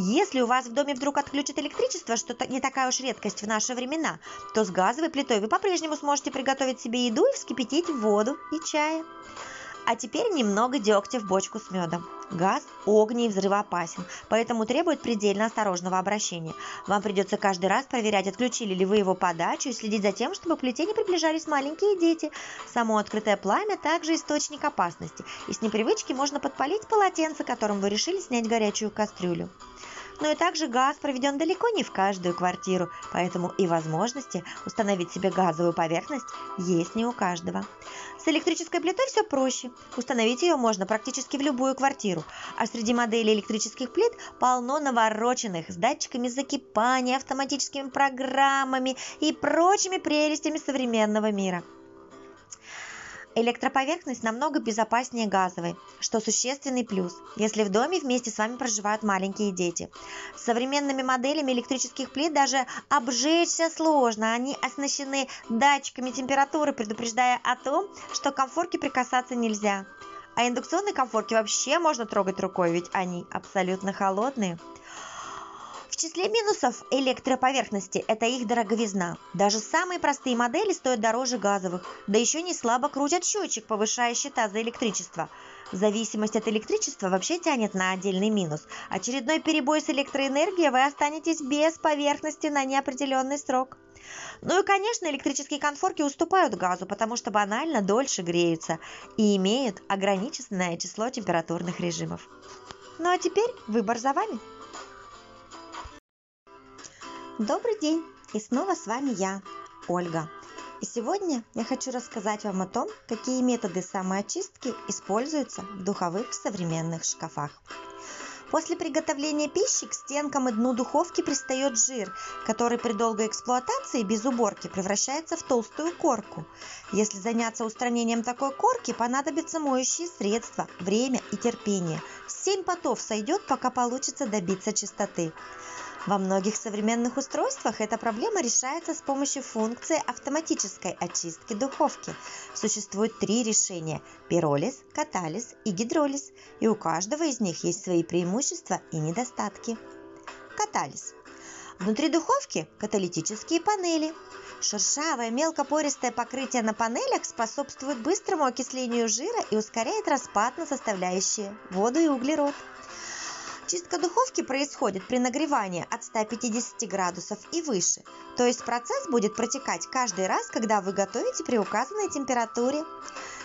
Если у вас в доме вдруг отключат электричество, что не такая уж редкость в наши времена, то с газовой плитой вы по-прежнему сможете приготовить себе еду и вскипятить воду и чай. А теперь немного дегтя в бочку с медом. Газ огне и взрывоопасен, поэтому требует предельно осторожного обращения. Вам придется каждый раз проверять, отключили ли вы его подачу и следить за тем, чтобы к плите не приближались маленькие дети. Само открытое пламя также источник опасности, и с непривычки можно подпалить полотенце, которым вы решили снять горячую кастрюлю но и также газ проведен далеко не в каждую квартиру, поэтому и возможности установить себе газовую поверхность есть не у каждого. С электрической плитой все проще. Установить ее можно практически в любую квартиру, а среди моделей электрических плит полно навороченных с датчиками закипания, автоматическими программами и прочими прелестями современного мира. Электроповерхность намного безопаснее газовой, что существенный плюс, если в доме вместе с вами проживают маленькие дети. С современными моделями электрических плит даже обжечься сложно, они оснащены датчиками температуры, предупреждая о том, что к комфорке прикасаться нельзя. А индукционные комфорки вообще можно трогать рукой, ведь они абсолютно холодные числе минусов электроповерхности – это их дороговизна. Даже самые простые модели стоят дороже газовых, да еще не слабо крутят счетчик, повышая счета за электричество. Зависимость от электричества вообще тянет на отдельный минус. Очередной перебой с электроэнергией вы останетесь без поверхности на неопределенный срок. Ну и, конечно, электрические конфорки уступают газу, потому что банально дольше греются и имеют ограниченное число температурных режимов. Ну а теперь выбор за вами. Добрый день! И снова с вами я, Ольга. И сегодня я хочу рассказать вам о том, какие методы самоочистки используются в духовых современных шкафах. После приготовления пищи к стенкам и дну духовки пристает жир, который при долгой эксплуатации без уборки превращается в толстую корку. Если заняться устранением такой корки, понадобится моющие средства, время и терпение. Семь потов сойдет, пока получится добиться чистоты. Во многих современных устройствах эта проблема решается с помощью функции автоматической очистки духовки. Существует три решения – пиролиз, катализ и гидролиз, и у каждого из них есть свои преимущества и недостатки. Катализ. Внутри духовки каталитические панели. Шершавое мелкопористое покрытие на панелях способствует быстрому окислению жира и ускоряет распад на составляющие воду и углерод. Чистка духовки происходит при нагревании от 150 градусов и выше, то есть процесс будет протекать каждый раз, когда вы готовите при указанной температуре.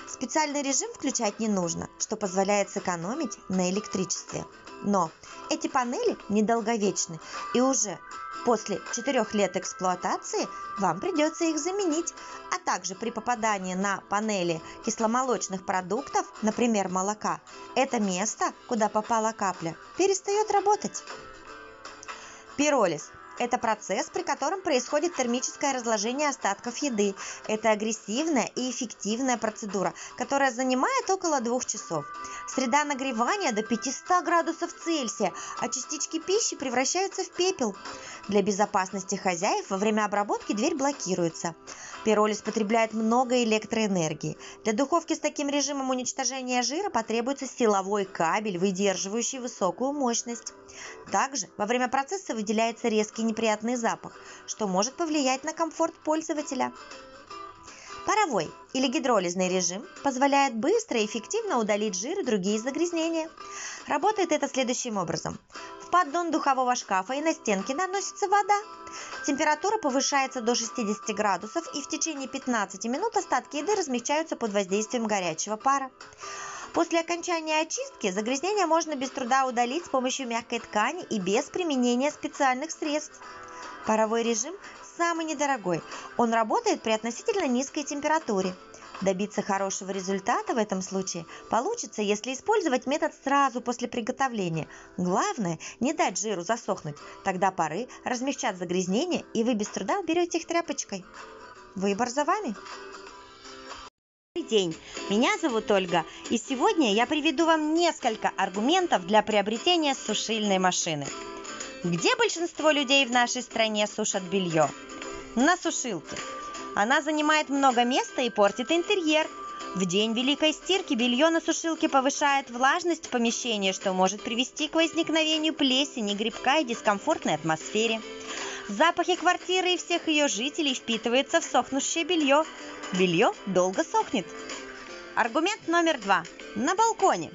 Специальный режим включать не нужно, что позволяет сэкономить на электричестве. Но эти панели недолговечны и уже После четырех лет эксплуатации вам придется их заменить, а также при попадании на панели кисломолочных продуктов, например, молока, это место, куда попала капля, перестает работать. Пиролиз это процесс, при котором происходит термическое разложение остатков еды. Это агрессивная и эффективная процедура, которая занимает около двух часов. Среда нагревания до 500 градусов Цельсия, а частички пищи превращаются в пепел. Для безопасности хозяев во время обработки дверь блокируется. Пиролиз потребляет много электроэнергии. Для духовки с таким режимом уничтожения жира потребуется силовой кабель, выдерживающий высокую мощность. Также во время процесса выделяется резкий неприятный запах, что может повлиять на комфорт пользователя. Паровой или гидролизный режим позволяет быстро и эффективно удалить жир и другие загрязнения. Работает это следующим образом. Поддон духового шкафа и на стенке наносится вода. Температура повышается до 60 градусов и в течение 15 минут остатки еды размягчаются под воздействием горячего пара. После окончания очистки загрязнения можно без труда удалить с помощью мягкой ткани и без применения специальных средств. Паровой режим самый недорогой. Он работает при относительно низкой температуре. Добиться хорошего результата в этом случае получится, если использовать метод сразу после приготовления. Главное, не дать жиру засохнуть, тогда пары размягчат загрязнения, и вы без труда уберете их тряпочкой. Выбор за вами. Добрый день, меня зовут Ольга, и сегодня я приведу вам несколько аргументов для приобретения сушильной машины. Где большинство людей в нашей стране сушат белье? На сушилке. Она занимает много места и портит интерьер. В день великой стирки белье на сушилке повышает влажность помещения, что может привести к возникновению плесени, грибка и дискомфортной атмосфере. Запахи квартиры и всех ее жителей впитываются в сохнущее белье. Белье долго сохнет. Аргумент номер два. На балконе.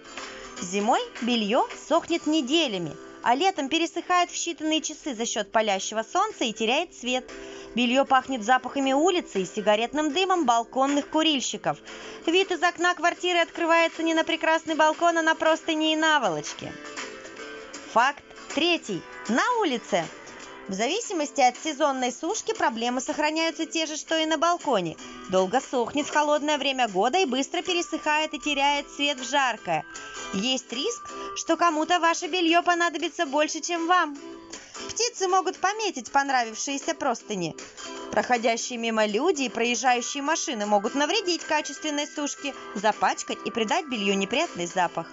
Зимой белье сохнет неделями – а летом пересыхает в считанные часы за счет палящего солнца и теряет цвет. Белье пахнет запахами улицы и сигаретным дымом балконных курильщиков. Вид из окна квартиры открывается не на прекрасный балкон, а на простыни и наволочки. Факт третий. На улице в зависимости от сезонной сушки проблемы сохраняются те же, что и на балконе. Долго сохнет в холодное время года и быстро пересыхает и теряет цвет в жаркое. Есть риск, что кому-то ваше белье понадобится больше, чем вам. Птицы могут пометить понравившиеся простыни. Проходящие мимо люди и проезжающие машины могут навредить качественной сушке, запачкать и придать белью неприятный запах.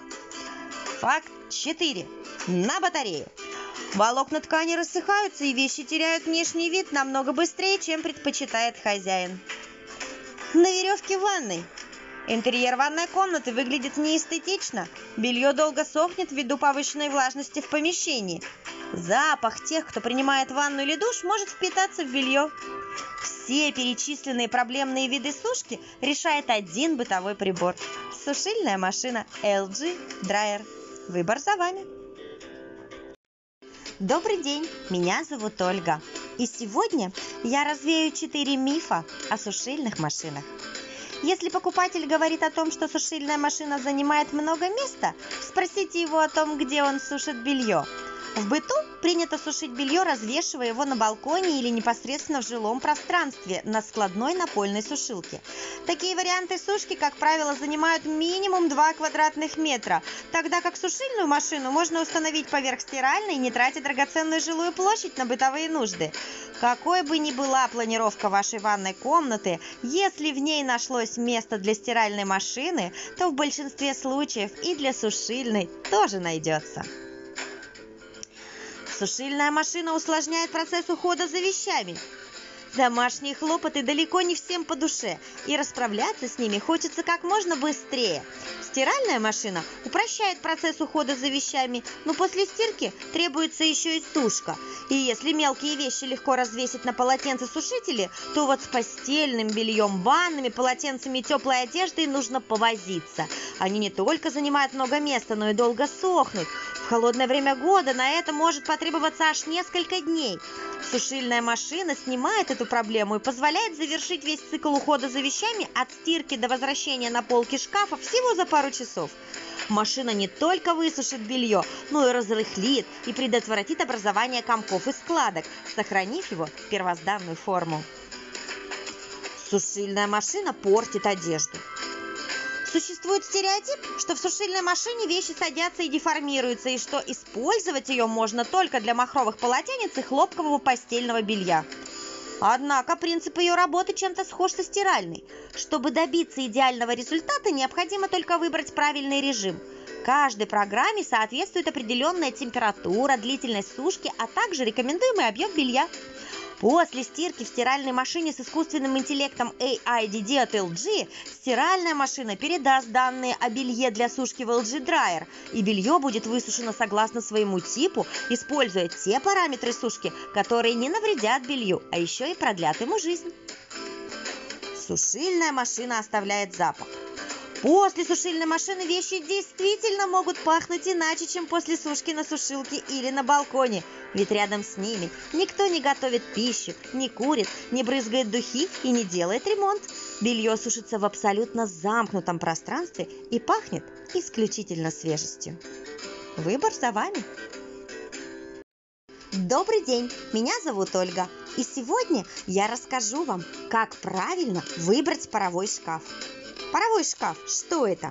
Факт 4. На батарее. Волокна ткани рассыхаются, и вещи теряют внешний вид намного быстрее, чем предпочитает хозяин. На веревке ванной. Интерьер ванной комнаты выглядит неэстетично. Белье долго сохнет ввиду повышенной влажности в помещении. Запах тех, кто принимает ванну или душ, может впитаться в белье. Все перечисленные проблемные виды сушки решает один бытовой прибор. Сушильная машина LG Dryer. Выбор за вами. Добрый день, меня зовут Ольга. И сегодня я развею четыре мифа о сушильных машинах. Если покупатель говорит о том, что сушильная машина занимает много места, спросите его о том, где он сушит белье. В быту принято сушить белье, развешивая его на балконе или непосредственно в жилом пространстве на складной напольной сушилке. Такие варианты сушки, как правило, занимают минимум 2 квадратных метра, тогда как сушильную машину можно установить поверх стиральной, не тратя драгоценную жилую площадь на бытовые нужды. Какой бы ни была планировка вашей ванной комнаты, если в ней нашлось место для стиральной машины, то в большинстве случаев и для сушильной тоже найдется. Сушильная машина усложняет процесс ухода за вещами. Домашние хлопоты далеко не всем по душе, и расправляться с ними хочется как можно быстрее. Стиральная машина упрощает процесс ухода за вещами, но после стирки требуется еще и сушка. И если мелкие вещи легко развесить на полотенцесушителе, то вот с постельным бельем, ваннами, полотенцами и теплой одеждой нужно повозиться. Они не только занимают много места, но и долго сохнут. В холодное время года на это может потребоваться аж несколько дней. Сушильная машина снимает эту проблему и позволяет завершить весь цикл ухода за вещами от стирки до возвращения на полки шкафа всего за пару часов. Машина не только высушит белье, но и разрыхлит и предотвратит образование комков и складок, сохранив его первозданную форму. Сушильная машина портит одежду. Существует стереотип, что в сушильной машине вещи садятся и деформируются, и что использовать ее можно только для махровых полотенец и хлопкового постельного белья. Однако принцип ее работы чем-то схож со стиральной. Чтобы добиться идеального результата, необходимо только выбрать правильный режим. Каждой программе соответствует определенная температура, длительность сушки, а также рекомендуемый объем белья. После стирки в стиральной машине с искусственным интеллектом AIDD от LG стиральная машина передаст данные о белье для сушки в LG Dryer, и белье будет высушено согласно своему типу, используя те параметры сушки, которые не навредят белью, а еще и продлят ему жизнь. Сушильная машина оставляет запах. После сушильной машины вещи действительно могут пахнуть иначе, чем после сушки на сушилке или на балконе. Ведь рядом с ними никто не готовит пищу, не курит, не брызгает духи и не делает ремонт. Белье сушится в абсолютно замкнутом пространстве и пахнет исключительно свежестью. Выбор за вами. Добрый день, меня зовут Ольга, и сегодня я расскажу вам, как правильно выбрать паровой шкаф. Паровой шкаф, что это?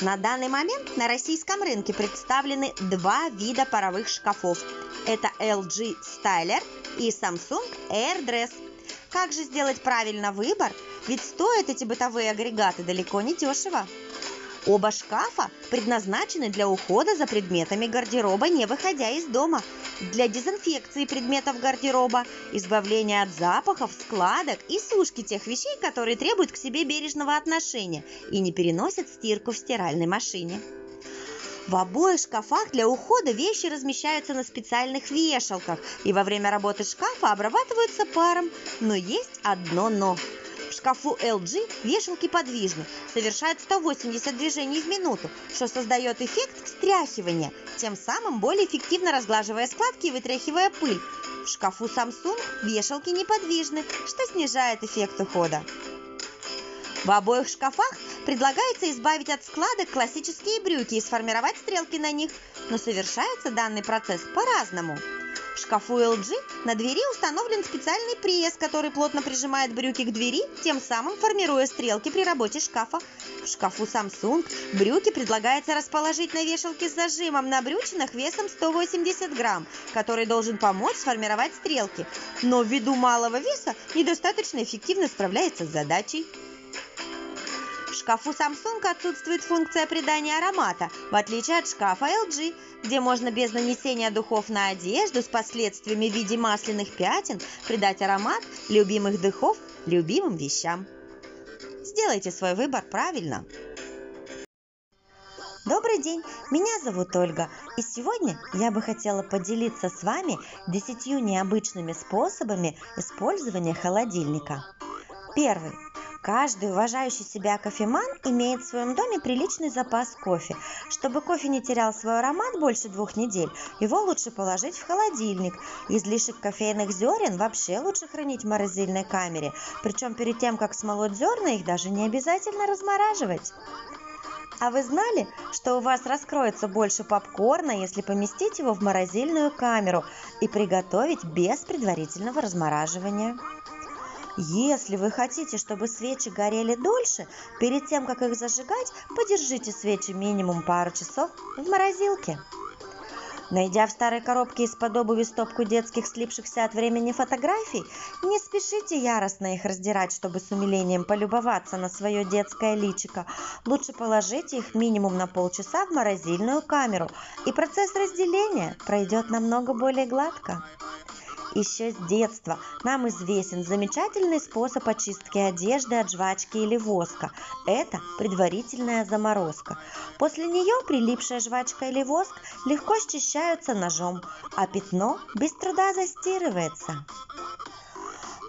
На данный момент на российском рынке представлены два вида паровых шкафов. Это LG Styler и Samsung AirDress. Как же сделать правильно выбор? Ведь стоят эти бытовые агрегаты далеко не дешево. Оба шкафа предназначены для ухода за предметами гардероба, не выходя из дома, для дезинфекции предметов гардероба, избавления от запахов, складок и сушки тех вещей, которые требуют к себе бережного отношения и не переносят стирку в стиральной машине. В обоих шкафах для ухода вещи размещаются на специальных вешалках и во время работы шкафа обрабатываются паром. Но есть одно «но». В шкафу LG вешалки подвижны, совершают 180 движений в минуту, что создает эффект встряхивания, тем самым более эффективно разглаживая складки и вытряхивая пыль. В шкафу Samsung вешалки неподвижны, что снижает эффект ухода. В обоих шкафах предлагается избавить от складок классические брюки и сформировать стрелки на них, но совершается данный процесс по-разному. В шкафу LG на двери установлен специальный пресс, который плотно прижимает брюки к двери, тем самым формируя стрелки при работе шкафа. В шкафу Samsung брюки предлагается расположить на вешалке с зажимом на брючинах весом 180 грамм, который должен помочь сформировать стрелки, но ввиду малого веса недостаточно эффективно справляется с задачей. В шкафу Samsung отсутствует функция придания аромата, в отличие от шкафа LG, где можно без нанесения духов на одежду с последствиями в виде масляных пятен придать аромат любимых духов любимым вещам. Сделайте свой выбор правильно. Добрый день, меня зовут Ольга, и сегодня я бы хотела поделиться с вами десятью необычными способами использования холодильника. Первый. Каждый уважающий себя кофеман имеет в своем доме приличный запас кофе. Чтобы кофе не терял свой аромат больше двух недель, его лучше положить в холодильник. Излишек кофейных зерен вообще лучше хранить в морозильной камере. Причем перед тем, как смолоть зерна, их даже не обязательно размораживать. А вы знали, что у вас раскроется больше попкорна, если поместить его в морозильную камеру и приготовить без предварительного размораживания? Если вы хотите, чтобы свечи горели дольше, перед тем, как их зажигать, подержите свечи минимум пару часов в морозилке. Найдя в старой коробке из-под обуви стопку детских слипшихся от времени фотографий, не спешите яростно их раздирать, чтобы с умилением полюбоваться на свое детское личико. Лучше положите их минимум на полчаса в морозильную камеру, и процесс разделения пройдет намного более гладко. Еще с детства нам известен замечательный способ очистки одежды от жвачки или воска. Это предварительная заморозка. После нее прилипшая жвачка или воск легко счищаются ножом, а пятно без труда застирывается.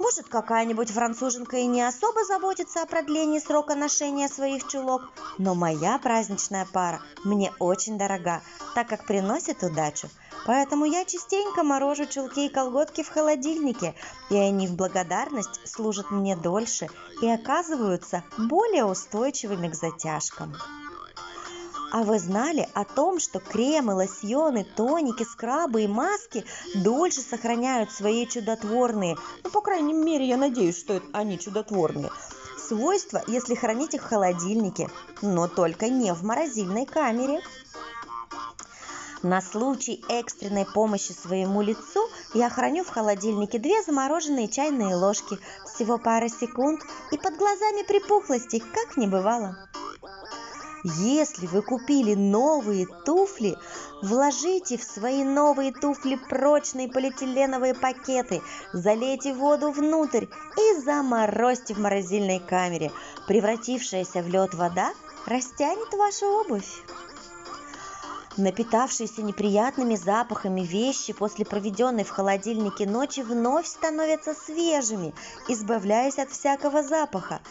Может, какая-нибудь француженка и не особо заботится о продлении срока ношения своих чулок, но моя праздничная пара мне очень дорога, так как приносит удачу. Поэтому я частенько морожу чулки и колготки в холодильнике, и они в благодарность служат мне дольше и оказываются более устойчивыми к затяжкам. А вы знали о том, что кремы, лосьоны, тоники, скрабы и маски дольше сохраняют свои чудотворные, ну, по крайней мере, я надеюсь, что они чудотворные, свойства, если хранить их в холодильнике, но только не в морозильной камере. На случай экстренной помощи своему лицу я храню в холодильнике две замороженные чайные ложки, всего пара секунд, и под глазами припухлости, как не бывало. Если вы купили новые туфли, вложите в свои новые туфли прочные полиэтиленовые пакеты, залейте воду внутрь и заморозьте в морозильной камере. Превратившаяся в лед вода растянет вашу обувь. Напитавшиеся неприятными запахами вещи после проведенной в холодильнике ночи вновь становятся свежими, избавляясь от всякого запаха.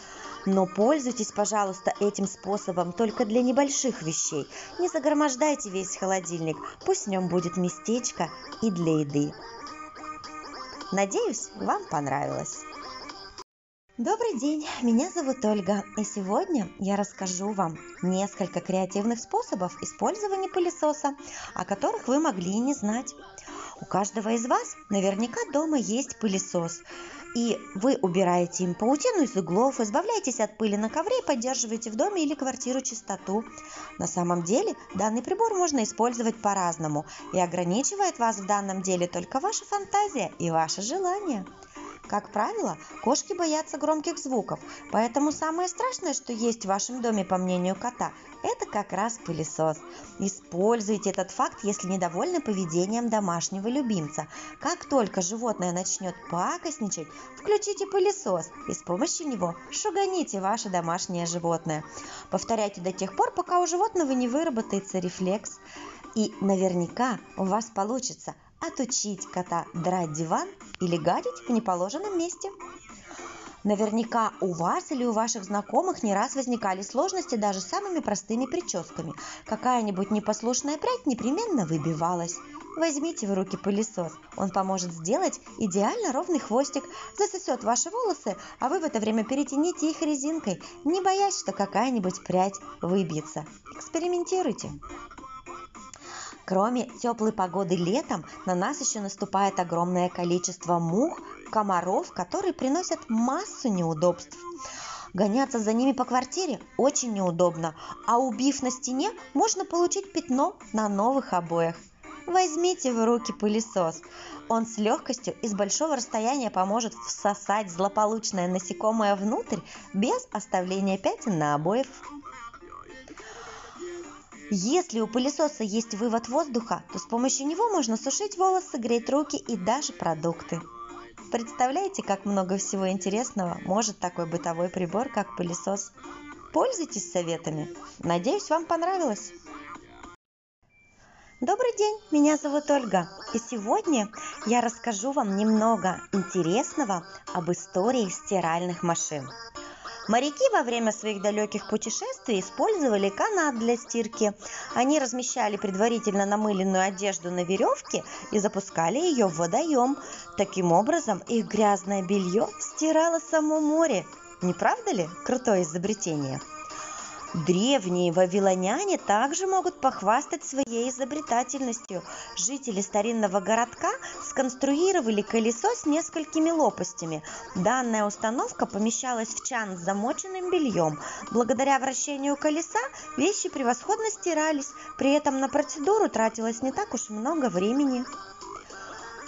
Но пользуйтесь, пожалуйста, этим способом только для небольших вещей. Не загромождайте весь холодильник, пусть в нем будет местечко и для еды. Надеюсь, вам понравилось. Добрый день, меня зовут Ольга, и сегодня я расскажу вам несколько креативных способов использования пылесоса, о которых вы могли не знать. У каждого из вас наверняка дома есть пылесос, и вы убираете им паутину из углов, избавляетесь от пыли на ковре и поддерживаете в доме или квартиру чистоту. На самом деле данный прибор можно использовать по-разному, и ограничивает вас в данном деле только ваша фантазия и ваше желание. Как правило, кошки боятся громких звуков, поэтому самое страшное, что есть в вашем доме, по мнению кота, это как раз пылесос. Используйте этот факт, если недовольны поведением домашнего любимца. Как только животное начнет пакостничать, включите пылесос и с помощью него шуганите ваше домашнее животное. Повторяйте до тех пор, пока у животного не выработается рефлекс. И наверняка у вас получится отучить кота драть диван или гадить в неположенном месте. Наверняка у вас или у ваших знакомых не раз возникали сложности даже с самыми простыми прическами. Какая-нибудь непослушная прядь непременно выбивалась. Возьмите в руки пылесос. Он поможет сделать идеально ровный хвостик, засосет ваши волосы, а вы в это время перетяните их резинкой, не боясь, что какая-нибудь прядь выбьется. Экспериментируйте. Кроме теплой погоды летом, на нас еще наступает огромное количество мух, комаров, которые приносят массу неудобств. Гоняться за ними по квартире очень неудобно, а убив на стене, можно получить пятно на новых обоях. Возьмите в руки пылесос. Он с легкостью и с большого расстояния поможет всосать злополучное насекомое внутрь без оставления пятен на обоев. Если у пылесоса есть вывод воздуха, то с помощью него можно сушить волосы, греть руки и даже продукты. Представляете, как много всего интересного может такой бытовой прибор, как пылесос? Пользуйтесь советами. Надеюсь, вам понравилось. Добрый день, меня зовут Ольга, и сегодня я расскажу вам немного интересного об истории стиральных машин. Моряки во время своих далеких путешествий использовали канат для стирки. Они размещали предварительно намыленную одежду на веревке и запускали ее в водоем. Таким образом, их грязное белье стирало само море. Не правда ли крутое изобретение? Древние вавилоняне также могут похвастать своей изобретательностью. Жители старинного городка сконструировали колесо с несколькими лопастями. Данная установка помещалась в чан с замоченным бельем. Благодаря вращению колеса вещи превосходно стирались, при этом на процедуру тратилось не так уж много времени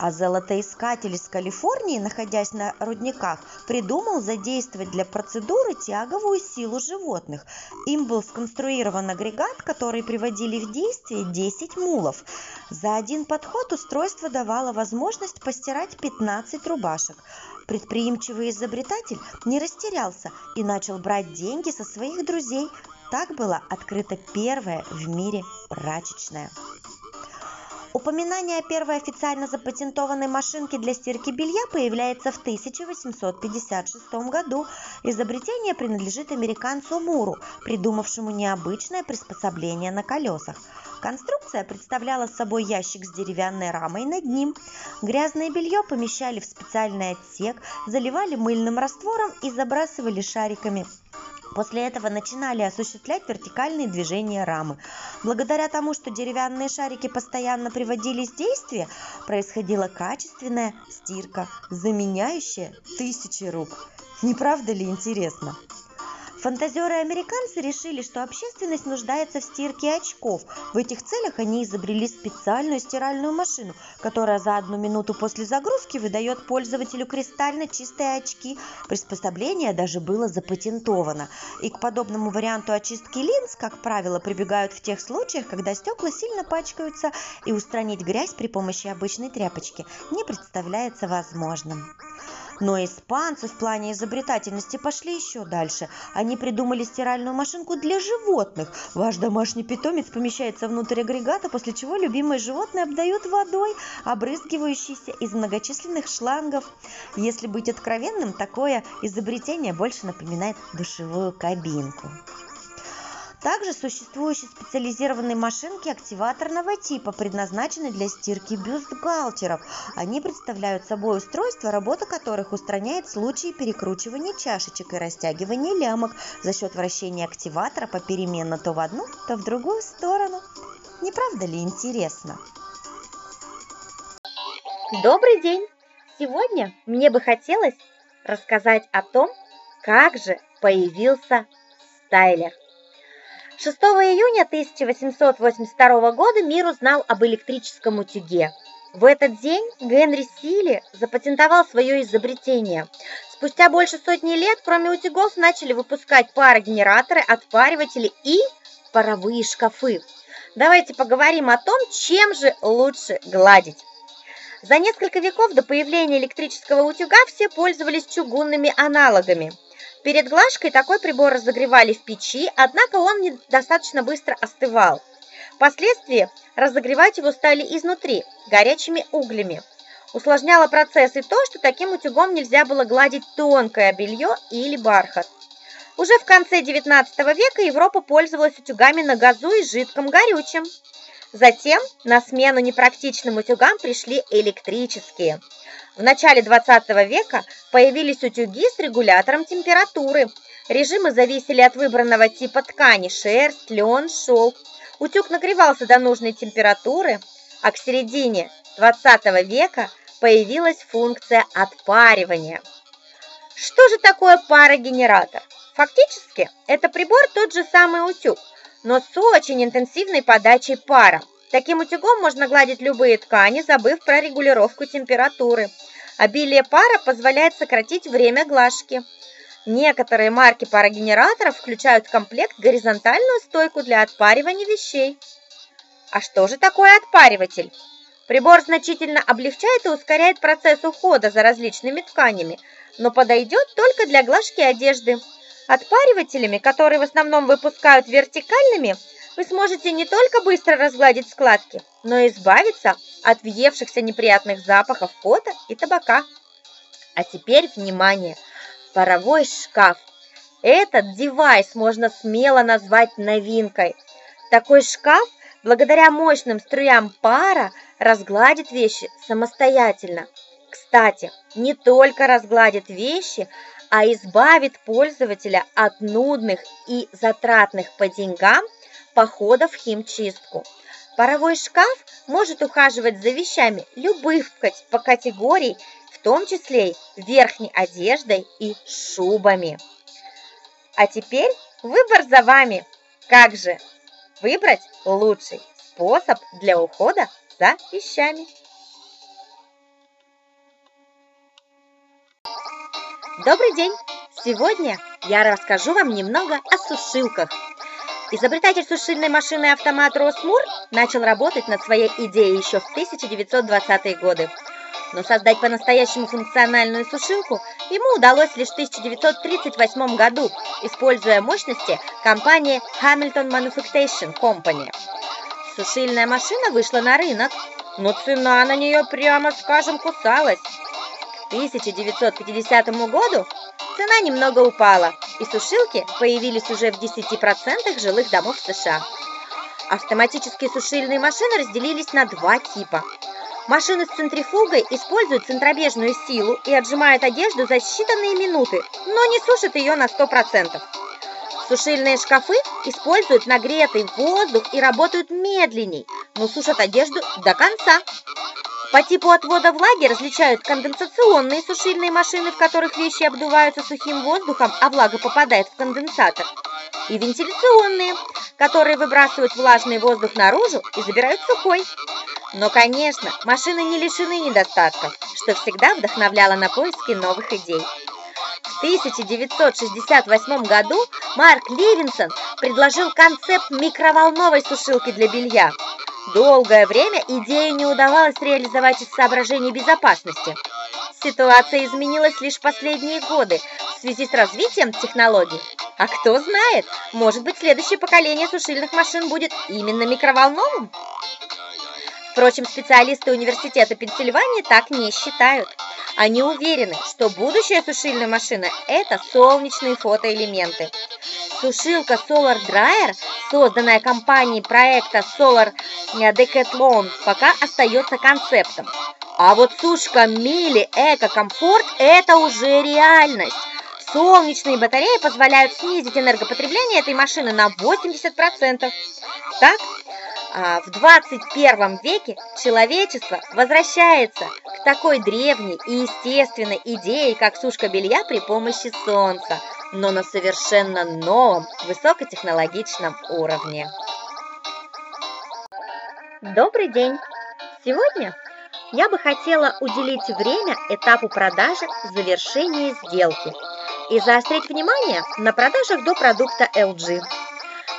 а золотоискатель из Калифорнии, находясь на рудниках, придумал задействовать для процедуры тяговую силу животных. Им был сконструирован агрегат, который приводили в действие 10 мулов. За один подход устройство давало возможность постирать 15 рубашек. Предприимчивый изобретатель не растерялся и начал брать деньги со своих друзей. Так была открыта первая в мире прачечная. Упоминание о первой официально запатентованной машинке для стирки белья появляется в 1856 году. Изобретение принадлежит американцу Муру, придумавшему необычное приспособление на колесах. Конструкция представляла собой ящик с деревянной рамой над ним. Грязное белье помещали в специальный отсек, заливали мыльным раствором и забрасывали шариками. После этого начинали осуществлять вертикальные движения рамы. Благодаря тому, что деревянные шарики постоянно приводились в действие, происходила качественная стирка, заменяющая тысячи рук. Не правда ли интересно? Фантазеры-американцы решили, что общественность нуждается в стирке очков. В этих целях они изобрели специальную стиральную машину, которая за одну минуту после загрузки выдает пользователю кристально чистые очки. Приспособление даже было запатентовано. И к подобному варианту очистки линз, как правило, прибегают в тех случаях, когда стекла сильно пачкаются и устранить грязь при помощи обычной тряпочки не представляется возможным. Но испанцы в плане изобретательности пошли еще дальше. Они придумали стиральную машинку для животных. Ваш домашний питомец помещается внутрь агрегата, после чего любимое животное обдает водой, обрызгивающейся из многочисленных шлангов. Если быть откровенным, такое изобретение больше напоминает душевую кабинку. Также существующие специализированные машинки активаторного типа, предназначены для стирки бюстгальтеров. Они представляют собой устройства, работа которых устраняет случаи перекручивания чашечек и растягивания лямок за счет вращения активатора попеременно то в одну, то в другую сторону. Не правда ли интересно? Добрый день! Сегодня мне бы хотелось рассказать о том, как же появился стайлер. 6 июня 1882 года мир узнал об электрическом утюге. В этот день Генри Силли запатентовал свое изобретение. Спустя больше сотни лет, кроме утюгов, начали выпускать парогенераторы, отпариватели и паровые шкафы. Давайте поговорим о том, чем же лучше гладить. За несколько веков до появления электрического утюга все пользовались чугунными аналогами – Перед глажкой такой прибор разогревали в печи, однако он недостаточно быстро остывал. Впоследствии разогревать его стали изнутри, горячими углями. Усложняло процесс и то, что таким утюгом нельзя было гладить тонкое белье или бархат. Уже в конце XIX века Европа пользовалась утюгами на газу и жидком горючем. Затем на смену непрактичным утюгам пришли электрические – в начале 20 века появились утюги с регулятором температуры. Режимы зависели от выбранного типа ткани – шерсть, лен, шелк. Утюг нагревался до нужной температуры, а к середине 20 века появилась функция отпаривания. Что же такое парогенератор? Фактически, это прибор тот же самый утюг, но с очень интенсивной подачей пара. Таким утюгом можно гладить любые ткани, забыв про регулировку температуры. Обилие пара позволяет сократить время глажки. Некоторые марки парогенераторов включают в комплект горизонтальную стойку для отпаривания вещей. А что же такое отпариватель? Прибор значительно облегчает и ускоряет процесс ухода за различными тканями, но подойдет только для глажки одежды. Отпаривателями, которые в основном выпускают вертикальными, вы сможете не только быстро разгладить складки, но и избавиться от въевшихся неприятных запахов пота и табака. А теперь внимание! Паровой шкаф. Этот девайс можно смело назвать новинкой. Такой шкаф, благодаря мощным струям пара, разгладит вещи самостоятельно. Кстати, не только разгладит вещи, а избавит пользователя от нудных и затратных по деньгам похода в химчистку. Паровой шкаф может ухаживать за вещами любых по категории, в том числе и верхней одеждой и шубами. А теперь выбор за вами. Как же выбрать лучший способ для ухода за вещами? Добрый день! Сегодня я расскажу вам немного о сушилках – Изобретатель сушильной машины автомат Росмур начал работать над своей идеей еще в 1920-е годы. Но создать по-настоящему функциональную сушилку ему удалось лишь в 1938 году, используя мощности компании Hamilton Manufacturing Company. Сушильная машина вышла на рынок, но цена на нее, прямо скажем, кусалась. К 1950 году цена немного упала, и сушилки появились уже в 10% жилых домов США. Автоматические сушильные машины разделились на два типа. Машины с центрифугой используют центробежную силу и отжимают одежду за считанные минуты, но не сушат ее на 100%. Сушильные шкафы используют нагретый воздух и работают медленней, но сушат одежду до конца. По типу отвода влаги различают конденсационные сушильные машины, в которых вещи обдуваются сухим воздухом, а влага попадает в конденсатор, и вентиляционные, которые выбрасывают влажный воздух наружу и забирают сухой. Но, конечно, машины не лишены недостатков, что всегда вдохновляло на поиски новых идей. В 1968 году Марк Ливинсон предложил концепт микроволновой сушилки для белья – Долгое время идею не удавалось реализовать из соображений безопасности. Ситуация изменилась лишь последние годы в связи с развитием технологий. А кто знает, может быть следующее поколение сушильных машин будет именно микроволновым? Впрочем, специалисты университета Пенсильвании так не считают. Они уверены, что будущее сушильной машины – это солнечные фотоэлементы. Сушилка Solar Dryer, созданная компанией проекта Solar Decathlon, пока остается концептом. А вот сушка Мили Эко Комфорт – это уже реальность. Солнечные батареи позволяют снизить энергопотребление этой машины на 80%. Так, а, в 21 веке человечество возвращается к такой древней и естественной идее, как сушка белья при помощи солнца – но на совершенно новом высокотехнологичном уровне. Добрый день! Сегодня я бы хотела уделить время этапу продажи завершения сделки и заострить внимание на продажах до продукта LG.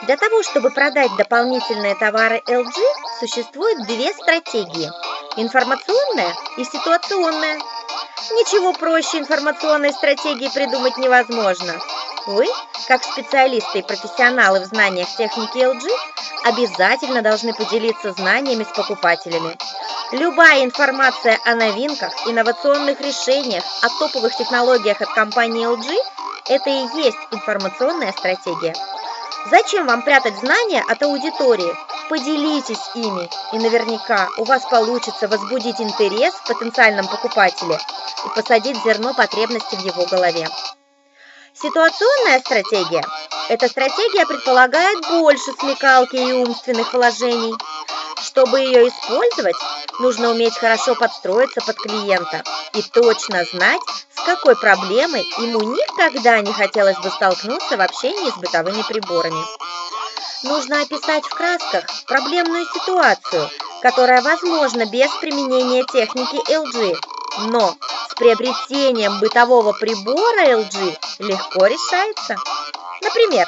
Для того, чтобы продать дополнительные товары LG, существует две стратегии – информационная и ситуационная – Ничего проще информационной стратегии придумать невозможно. Вы, как специалисты и профессионалы в знаниях техники LG, обязательно должны поделиться знаниями с покупателями. Любая информация о новинках, инновационных решениях, о топовых технологиях от компании LG – это и есть информационная стратегия. Зачем вам прятать знания от аудитории? Поделитесь ими, и наверняка у вас получится возбудить интерес в потенциальном покупателе и посадить зерно потребности в его голове. Ситуационная стратегия – эта стратегия предполагает больше смекалки и умственных вложений. Чтобы ее использовать, нужно уметь хорошо подстроиться под клиента и точно знать, с какой проблемой ему никогда не хотелось бы столкнуться в общении с бытовыми приборами. Нужно описать в красках проблемную ситуацию, которая возможна без применения техники LG, но с приобретением бытового прибора LG легко решается. Например,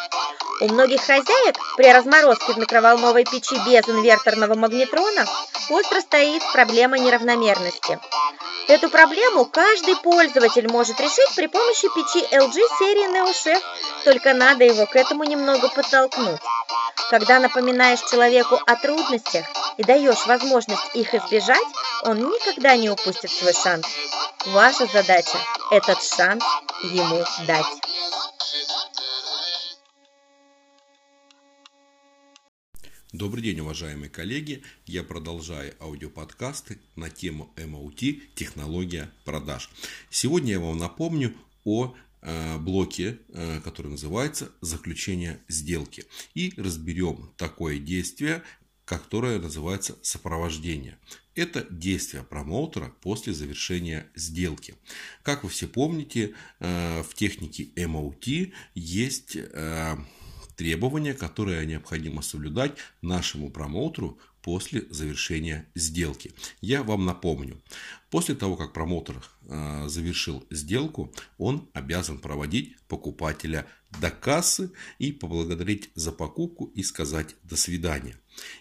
у многих хозяек при разморозке в микроволновой печи без инверторного магнетрона остро стоит проблема неравномерности. Эту проблему каждый пользователь может решить при помощи печи LG серии NeoChef, только надо его к этому немного подтолкнуть. Когда напоминаешь человеку о трудностях и даешь возможность их избежать, он никогда не упустит свой шанс. Ваша задача – этот шанс ему дать. Добрый день, уважаемые коллеги! Я продолжаю аудиоподкасты на тему MOT – технология продаж. Сегодня я вам напомню о э, блоке, э, который называется «Заключение сделки». И разберем такое действие, которое называется сопровождение. Это действие промоутера после завершения сделки. Как вы все помните, э, в технике MOT есть требования, которые необходимо соблюдать нашему промоутеру после завершения сделки. Я вам напомню, после того, как промоутер э, завершил сделку, он обязан проводить покупателя до кассы и поблагодарить за покупку и сказать «до свидания».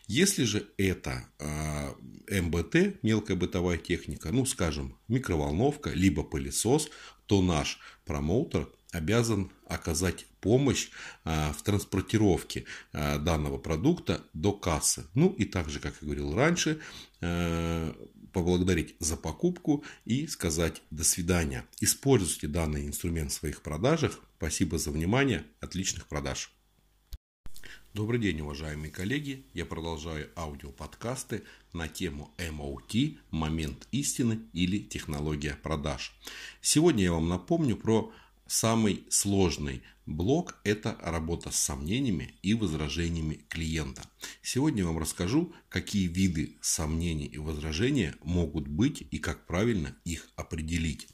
Если же это э, МБТ, мелкая бытовая техника, ну скажем микроволновка, либо пылесос, то наш промоутер обязан оказать помощь а, в транспортировке а, данного продукта до кассы. Ну и также, как я говорил раньше, а, поблагодарить за покупку и сказать до свидания. Используйте данный инструмент в своих продажах. Спасибо за внимание. Отличных продаж. Добрый день, уважаемые коллеги! Я продолжаю аудиоподкасты на тему MOT – момент истины или технология продаж. Сегодня я вам напомню про самый сложный блок – это работа с сомнениями и возражениями клиента. Сегодня я вам расскажу, какие виды сомнений и возражения могут быть и как правильно их определить.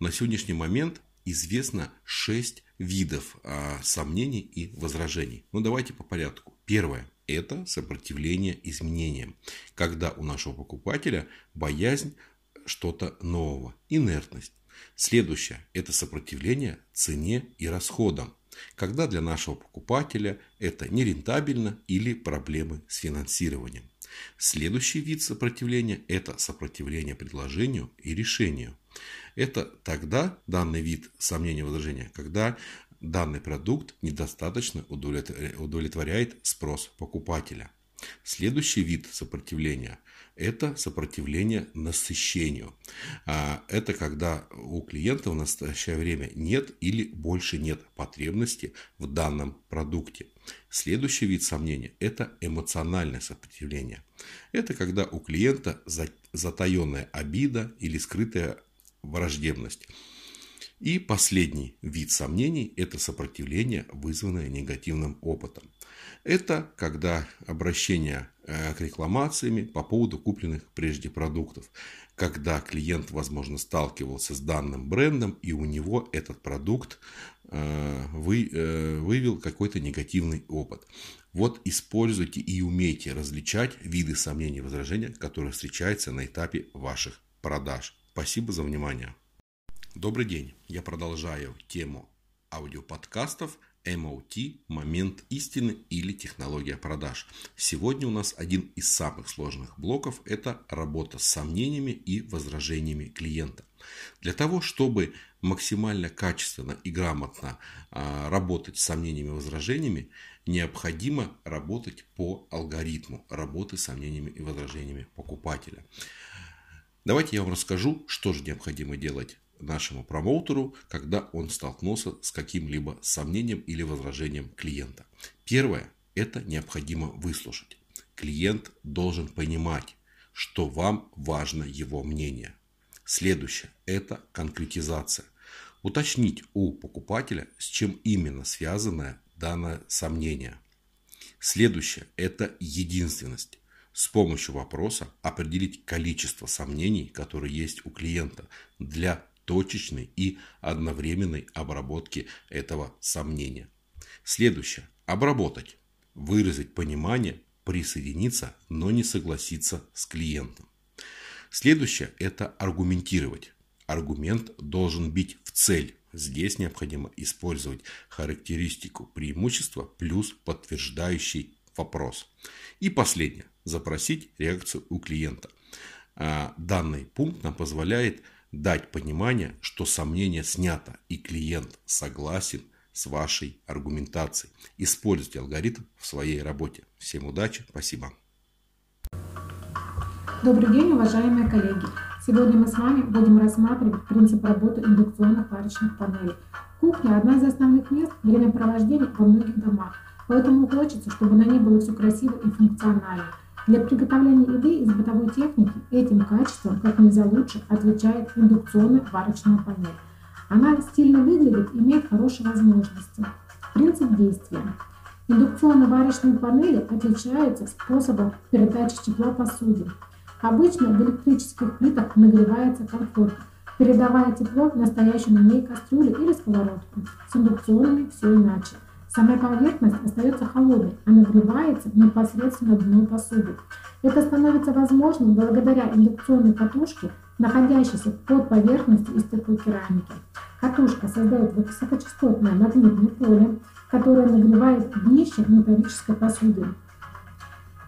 На сегодняшний момент известно 6 видов а, сомнений и возражений. Ну давайте по порядку. Первое – это сопротивление изменениям, когда у нашего покупателя боязнь что-то нового, инертность. Следующее – это сопротивление цене и расходам, когда для нашего покупателя это нерентабельно или проблемы с финансированием. Следующий вид сопротивления – это сопротивление предложению и решению. Это тогда данный вид сомнения и возражения, когда данный продукт недостаточно удовлетворяет спрос покупателя. Следующий вид сопротивления – это сопротивление насыщению. А, это когда у клиента в настоящее время нет или больше нет потребности в данном продукте. Следующий вид сомнения – это эмоциональное сопротивление. Это когда у клиента затаенная обида или скрытая враждебность. И последний вид сомнений – это сопротивление, вызванное негативным опытом. Это когда обращение к рекламациями по поводу купленных прежде продуктов, когда клиент, возможно, сталкивался с данным брендом и у него этот продукт э, вы, э, вывел какой-то негативный опыт. Вот используйте и умейте различать виды сомнений и возражения, которые встречаются на этапе ваших продаж. Спасибо за внимание. Добрый день. Я продолжаю тему аудиоподкастов MOT – момент истины или технология продаж. Сегодня у нас один из самых сложных блоков – это работа с сомнениями и возражениями клиента. Для того, чтобы максимально качественно и грамотно а, работать с сомнениями и возражениями, необходимо работать по алгоритму работы с сомнениями и возражениями покупателя. Давайте я вам расскажу, что же необходимо делать нашему промоутеру, когда он столкнулся с каким-либо сомнением или возражением клиента. Первое – это необходимо выслушать. Клиент должен понимать, что вам важно его мнение. Следующее – это конкретизация. Уточнить у покупателя, с чем именно связано данное сомнение. Следующее – это единственность с помощью вопроса определить количество сомнений, которые есть у клиента для точечной и одновременной обработки этого сомнения. Следующее. Обработать. Выразить понимание, присоединиться, но не согласиться с клиентом. Следующее – это аргументировать. Аргумент должен бить в цель. Здесь необходимо использовать характеристику преимущества плюс подтверждающий вопрос. И последнее – запросить реакцию у клиента. А, данный пункт нам позволяет дать понимание, что сомнение снято и клиент согласен с вашей аргументацией. Используйте алгоритм в своей работе. Всем удачи, спасибо. Добрый день, уважаемые коллеги! Сегодня мы с вами будем рассматривать принцип работы индукционных варочных панелей. Кухня – одна из основных мест времяпровождения во многих домах, поэтому хочется, чтобы на ней было все красиво и функционально – для приготовления еды из бытовой техники этим качеством как нельзя лучше отвечает индукционная варочная панель. Она стильно выглядит и имеет хорошие возможности. Принцип действия. Индукционные варочные панели отличаются способом передачи тепла посуде. Обычно в электрических плитах нагревается комфортно, передавая тепло в настоящую на ней кастрюлю или сковородку. С индукционными все иначе. Сама поверхность остается холодной, а нагревается непосредственно дно посуды. Это становится возможным благодаря индукционной катушке, находящейся под поверхностью из стеклокерамики. Катушка создает высокочастотное магнитное поле, которое нагревает днище металлической посуды.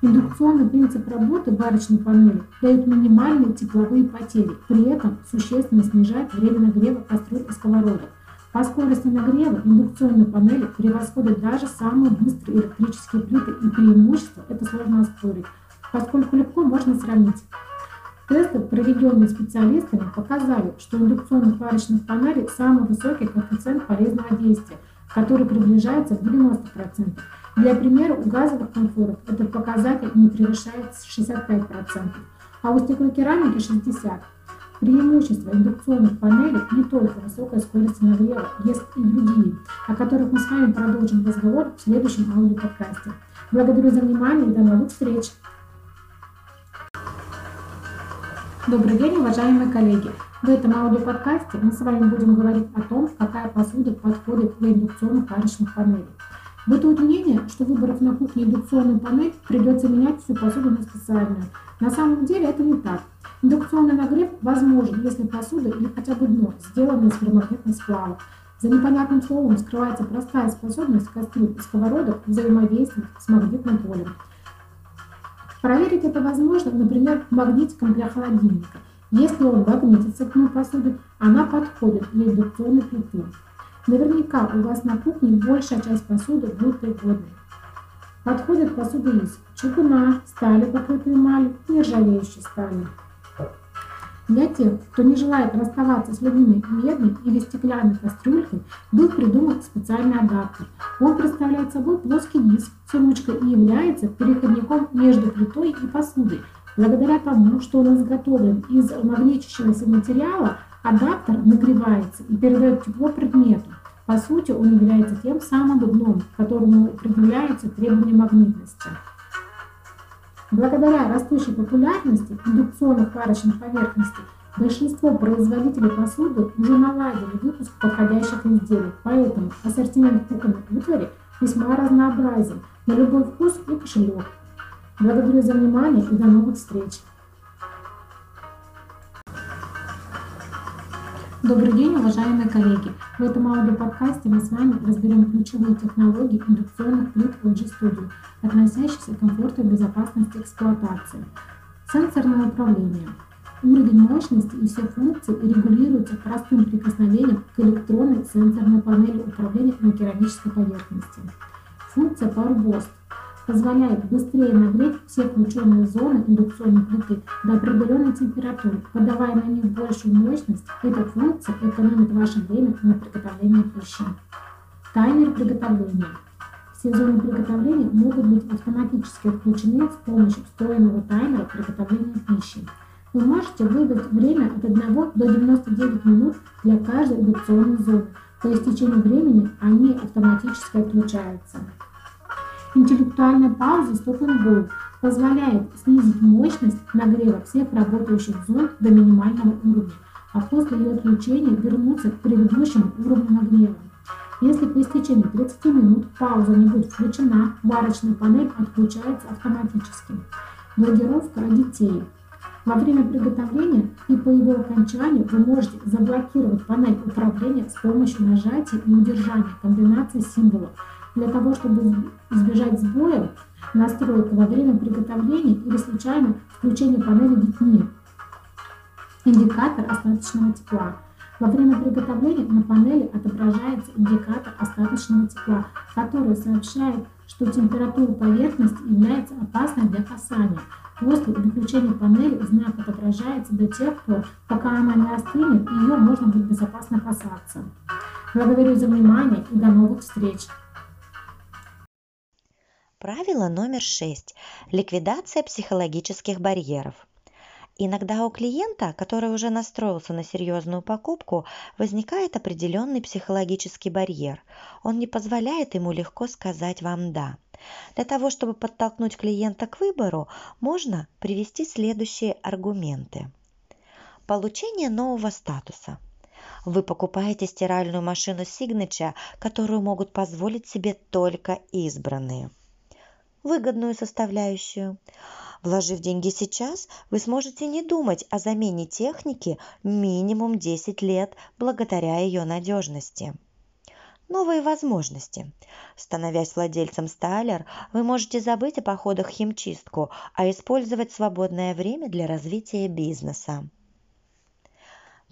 Индукционный принцип работы варочной панели дает минимальные тепловые потери, при этом существенно снижает время нагрева кастрюль и сковородок. По скорости нагрева индукционные панели превосходят даже самые быстрые электрические плиты и преимущество это сложно оспорить, поскольку легко можно сравнить. Тесты, проведенные специалистами, показали, что у индукционных варочных панелей самый высокий коэффициент полезного действия, который приближается к 90%. Для примера, у газовых конфоров этот показатель не превышает 65%, а у стеклокерамики 60%. Преимущества индукционных панелей не только высокая скорость нагрева, есть и другие, о которых мы с вами продолжим разговор в следующем аудиоподкасте. Благодарю за внимание и до новых встреч! Добрый день, уважаемые коллеги! В этом аудиоподкасте мы с вами будем говорить о том, какая посуда подходит для индукционных варочных панелей. Бытует мнение, что выбрав на кухне индукционную панель, придется менять всю посуду на специальную. На самом деле это не так. Индукционный нагрев возможен, если посуда или хотя бы дно сделаны из ферромагнитных сплавов. За непонятным словом скрывается простая способность кастрюль и сковородок взаимодействовать с магнитным полем. Проверить это возможно, например, магнитиком для холодильника. Если он магнитится к дну посуды, она подходит для индукционной плиты. Наверняка у вас на кухне большая часть посуды будет пригодной. Подходит посуда из чугуна, стали, покрытой эмалью, нержавеющей стали. Для тех, кто не желает расставаться с любимой медной или стеклянной кастрюлькой, был придуман специальный адаптер. Он представляет собой плоский диск с ручкой и является переходником между плитой и посудой. Благодаря тому, что он изготовлен из магничащегося материала, адаптер нагревается и передает тепло предмету. По сути, он является тем самым дном, которому определяются требования магнитности. Благодаря растущей популярности индукционных варочных поверхностей большинство производителей посуды уже наладили выпуск подходящих изделий, поэтому ассортимент кухонной утвари весьма разнообразен на любой вкус и кошелек. Благодарю за внимание и до новых встреч! Добрый день, уважаемые коллеги! В этом аудиоподкасте мы с вами разберем ключевые технологии индукционных плит LG Studio, относящиеся к комфорту и безопасности эксплуатации. Сенсорное управление. Уровень мощности и все функции регулируются простым прикосновением к электронной сенсорной панели управления на керамической поверхности. Функция Power позволяет быстрее нагреть все включенные зоны индукционной плиты до определенной температуры, подавая на них большую мощность. Эта функция экономит ваше время на приготовление пищи. Таймер приготовления. Все зоны приготовления могут быть автоматически отключены с помощью встроенного таймера приготовления пищи. Вы можете выбрать время от 1 до 99 минут для каждой индукционной зоны. По истечению времени они автоматически отключаются. Интеллектуальная пауза Go позволяет снизить мощность нагрева всех работающих зон до минимального уровня, а после ее отключения вернуться к предыдущему уровню нагрева. Если по истечении 30 минут пауза не будет включена, варочная панель отключается автоматически. Блокировка детей. Во время приготовления и по его окончанию вы можете заблокировать панель управления с помощью нажатия и удержания комбинации символов для того, чтобы избежать сбоев настройка во время приготовления или случайно включения панели детьми. Индикатор остаточного тепла. Во время приготовления на панели отображается индикатор остаточного тепла, который сообщает, что температура поверхности является опасной для касания. После выключения панели знак отображается до тех пор, пока она не остынет и ее можно будет безопасно касаться. Благодарю за внимание и до новых встреч! Правило номер шесть. Ликвидация психологических барьеров. Иногда у клиента, который уже настроился на серьезную покупку, возникает определенный психологический барьер. Он не позволяет ему легко сказать вам «да». Для того, чтобы подтолкнуть клиента к выбору, можно привести следующие аргументы. Получение нового статуса. Вы покупаете стиральную машину Signature, которую могут позволить себе только избранные выгодную составляющую. Вложив деньги сейчас, вы сможете не думать о замене техники минимум 10 лет благодаря ее надежности. Новые возможности. Становясь владельцем Стайлер, вы можете забыть о походах в химчистку, а использовать свободное время для развития бизнеса.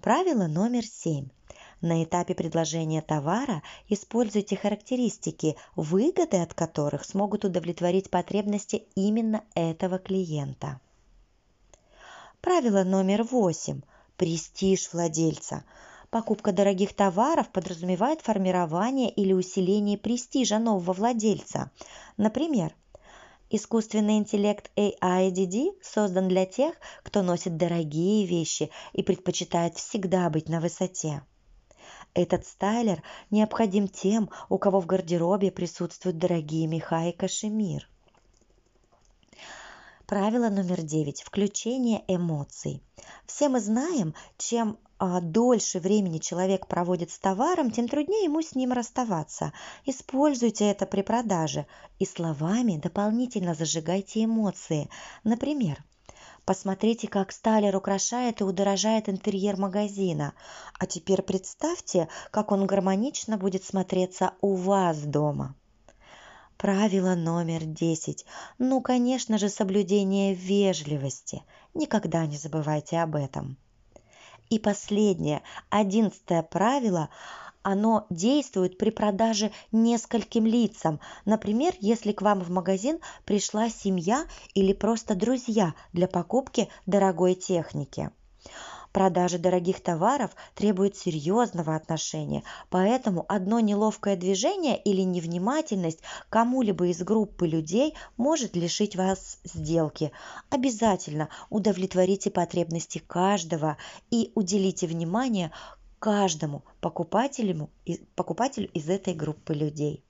Правило номер семь. На этапе предложения товара используйте характеристики, выгоды от которых смогут удовлетворить потребности именно этого клиента. Правило номер восемь. Престиж владельца. Покупка дорогих товаров подразумевает формирование или усиление престижа нового владельца. Например, Искусственный интеллект AIDD создан для тех, кто носит дорогие вещи и предпочитает всегда быть на высоте. Этот стайлер необходим тем, у кого в гардеробе присутствуют дорогие меха и кашемир. Правило номер девять. Включение эмоций. Все мы знаем, чем а, дольше времени человек проводит с товаром, тем труднее ему с ним расставаться. Используйте это при продаже и словами дополнительно зажигайте эмоции. Например, Посмотрите, как сталер украшает и удорожает интерьер магазина. А теперь представьте, как он гармонично будет смотреться у вас дома. Правило номер десять. Ну, конечно же, соблюдение вежливости. Никогда не забывайте об этом. И последнее, одиннадцатое правило оно действует при продаже нескольким лицам. Например, если к вам в магазин пришла семья или просто друзья для покупки дорогой техники. Продажа дорогих товаров требует серьезного отношения, поэтому одно неловкое движение или невнимательность кому-либо из группы людей может лишить вас сделки. Обязательно удовлетворите потребности каждого и уделите внимание каждому покупателю, покупателю из этой группы людей.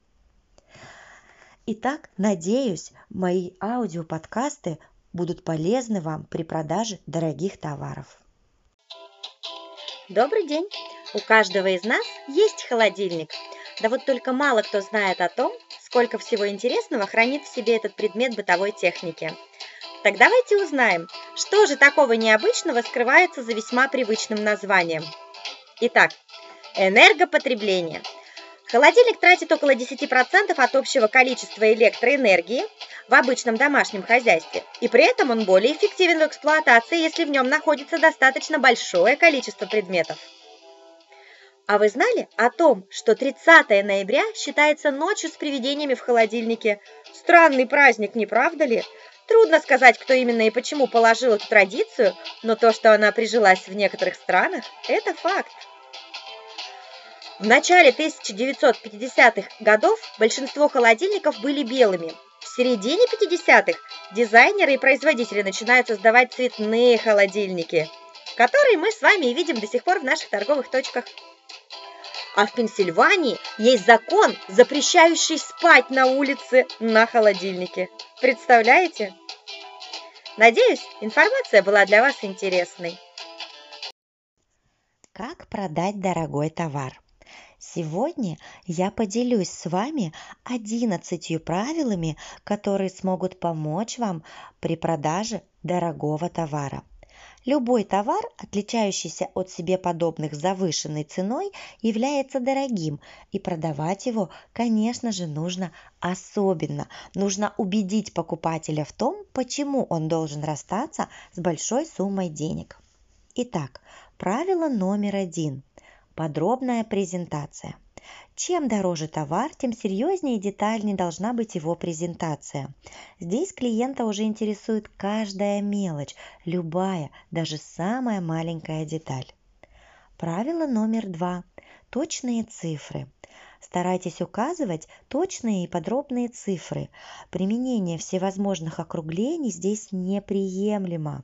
Итак, надеюсь, мои аудиоподкасты будут полезны вам при продаже дорогих товаров. Добрый день! У каждого из нас есть холодильник. Да вот только мало кто знает о том, сколько всего интересного хранит в себе этот предмет бытовой техники. Так давайте узнаем, что же такого необычного скрывается за весьма привычным названием – Итак, энергопотребление. Холодильник тратит около 10% от общего количества электроэнергии в обычном домашнем хозяйстве, и при этом он более эффективен в эксплуатации, если в нем находится достаточно большое количество предметов. А вы знали о том, что 30 ноября считается ночью с привидениями в холодильнике? Странный праздник, не правда ли? Трудно сказать, кто именно и почему положил эту традицию, но то, что она прижилась в некоторых странах, это факт. В начале 1950-х годов большинство холодильников были белыми. В середине 50-х дизайнеры и производители начинают создавать цветные холодильники, которые мы с вами и видим до сих пор в наших торговых точках. А в Пенсильвании есть закон, запрещающий спать на улице на холодильнике. Представляете? Надеюсь, информация была для вас интересной. Как продать дорогой товар? Сегодня я поделюсь с вами 11 правилами, которые смогут помочь вам при продаже дорогого товара. Любой товар, отличающийся от себе подобных завышенной ценой, является дорогим, и продавать его, конечно же, нужно особенно. Нужно убедить покупателя в том, почему он должен расстаться с большой суммой денег. Итак, правило номер один – Подробная презентация. Чем дороже товар, тем серьезнее и детальнее должна быть его презентация. Здесь клиента уже интересует каждая мелочь, любая, даже самая маленькая деталь. Правило номер два. Точные цифры. Старайтесь указывать точные и подробные цифры. Применение всевозможных округлений здесь неприемлемо.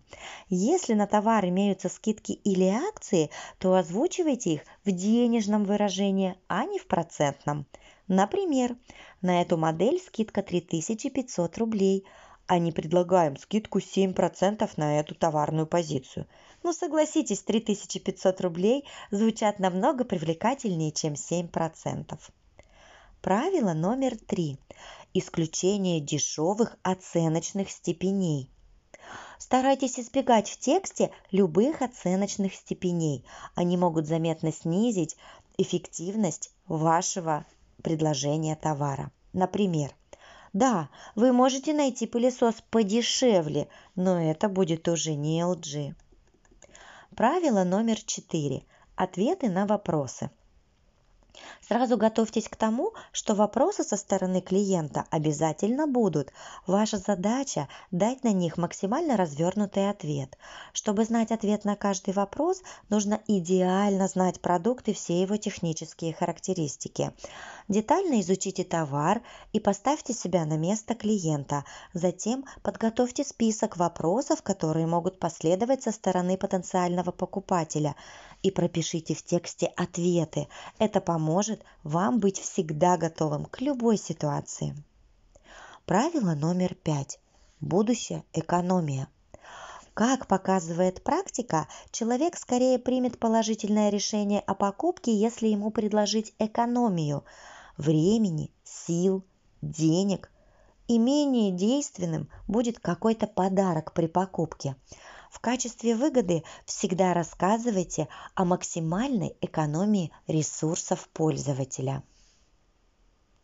Если на товар имеются скидки или акции, то озвучивайте их в денежном выражении, а не в процентном. Например, на эту модель скидка 3500 рублей, а не предлагаем скидку 7% на эту товарную позицию. Ну согласитесь, 3500 рублей звучат намного привлекательнее, чем 7%. Правило номер три. Исключение дешевых оценочных степеней. Старайтесь избегать в тексте любых оценочных степеней. Они могут заметно снизить эффективность вашего предложения товара. Например, да, вы можете найти пылесос подешевле, но это будет уже не LG. Правило номер четыре. Ответы на вопросы. Сразу готовьтесь к тому, что вопросы со стороны клиента обязательно будут. Ваша задача – дать на них максимально развернутый ответ. Чтобы знать ответ на каждый вопрос, нужно идеально знать продукт и все его технические характеристики. Детально изучите товар и поставьте себя на место клиента. Затем подготовьте список вопросов, которые могут последовать со стороны потенциального покупателя и пропишите в тексте ответы. Это поможет вам быть всегда готовым к любой ситуации. Правило номер пять. Будущее – экономия. Как показывает практика, человек скорее примет положительное решение о покупке, если ему предложить экономию времени, сил, денег. И менее действенным будет какой-то подарок при покупке. В качестве выгоды всегда рассказывайте о максимальной экономии ресурсов пользователя.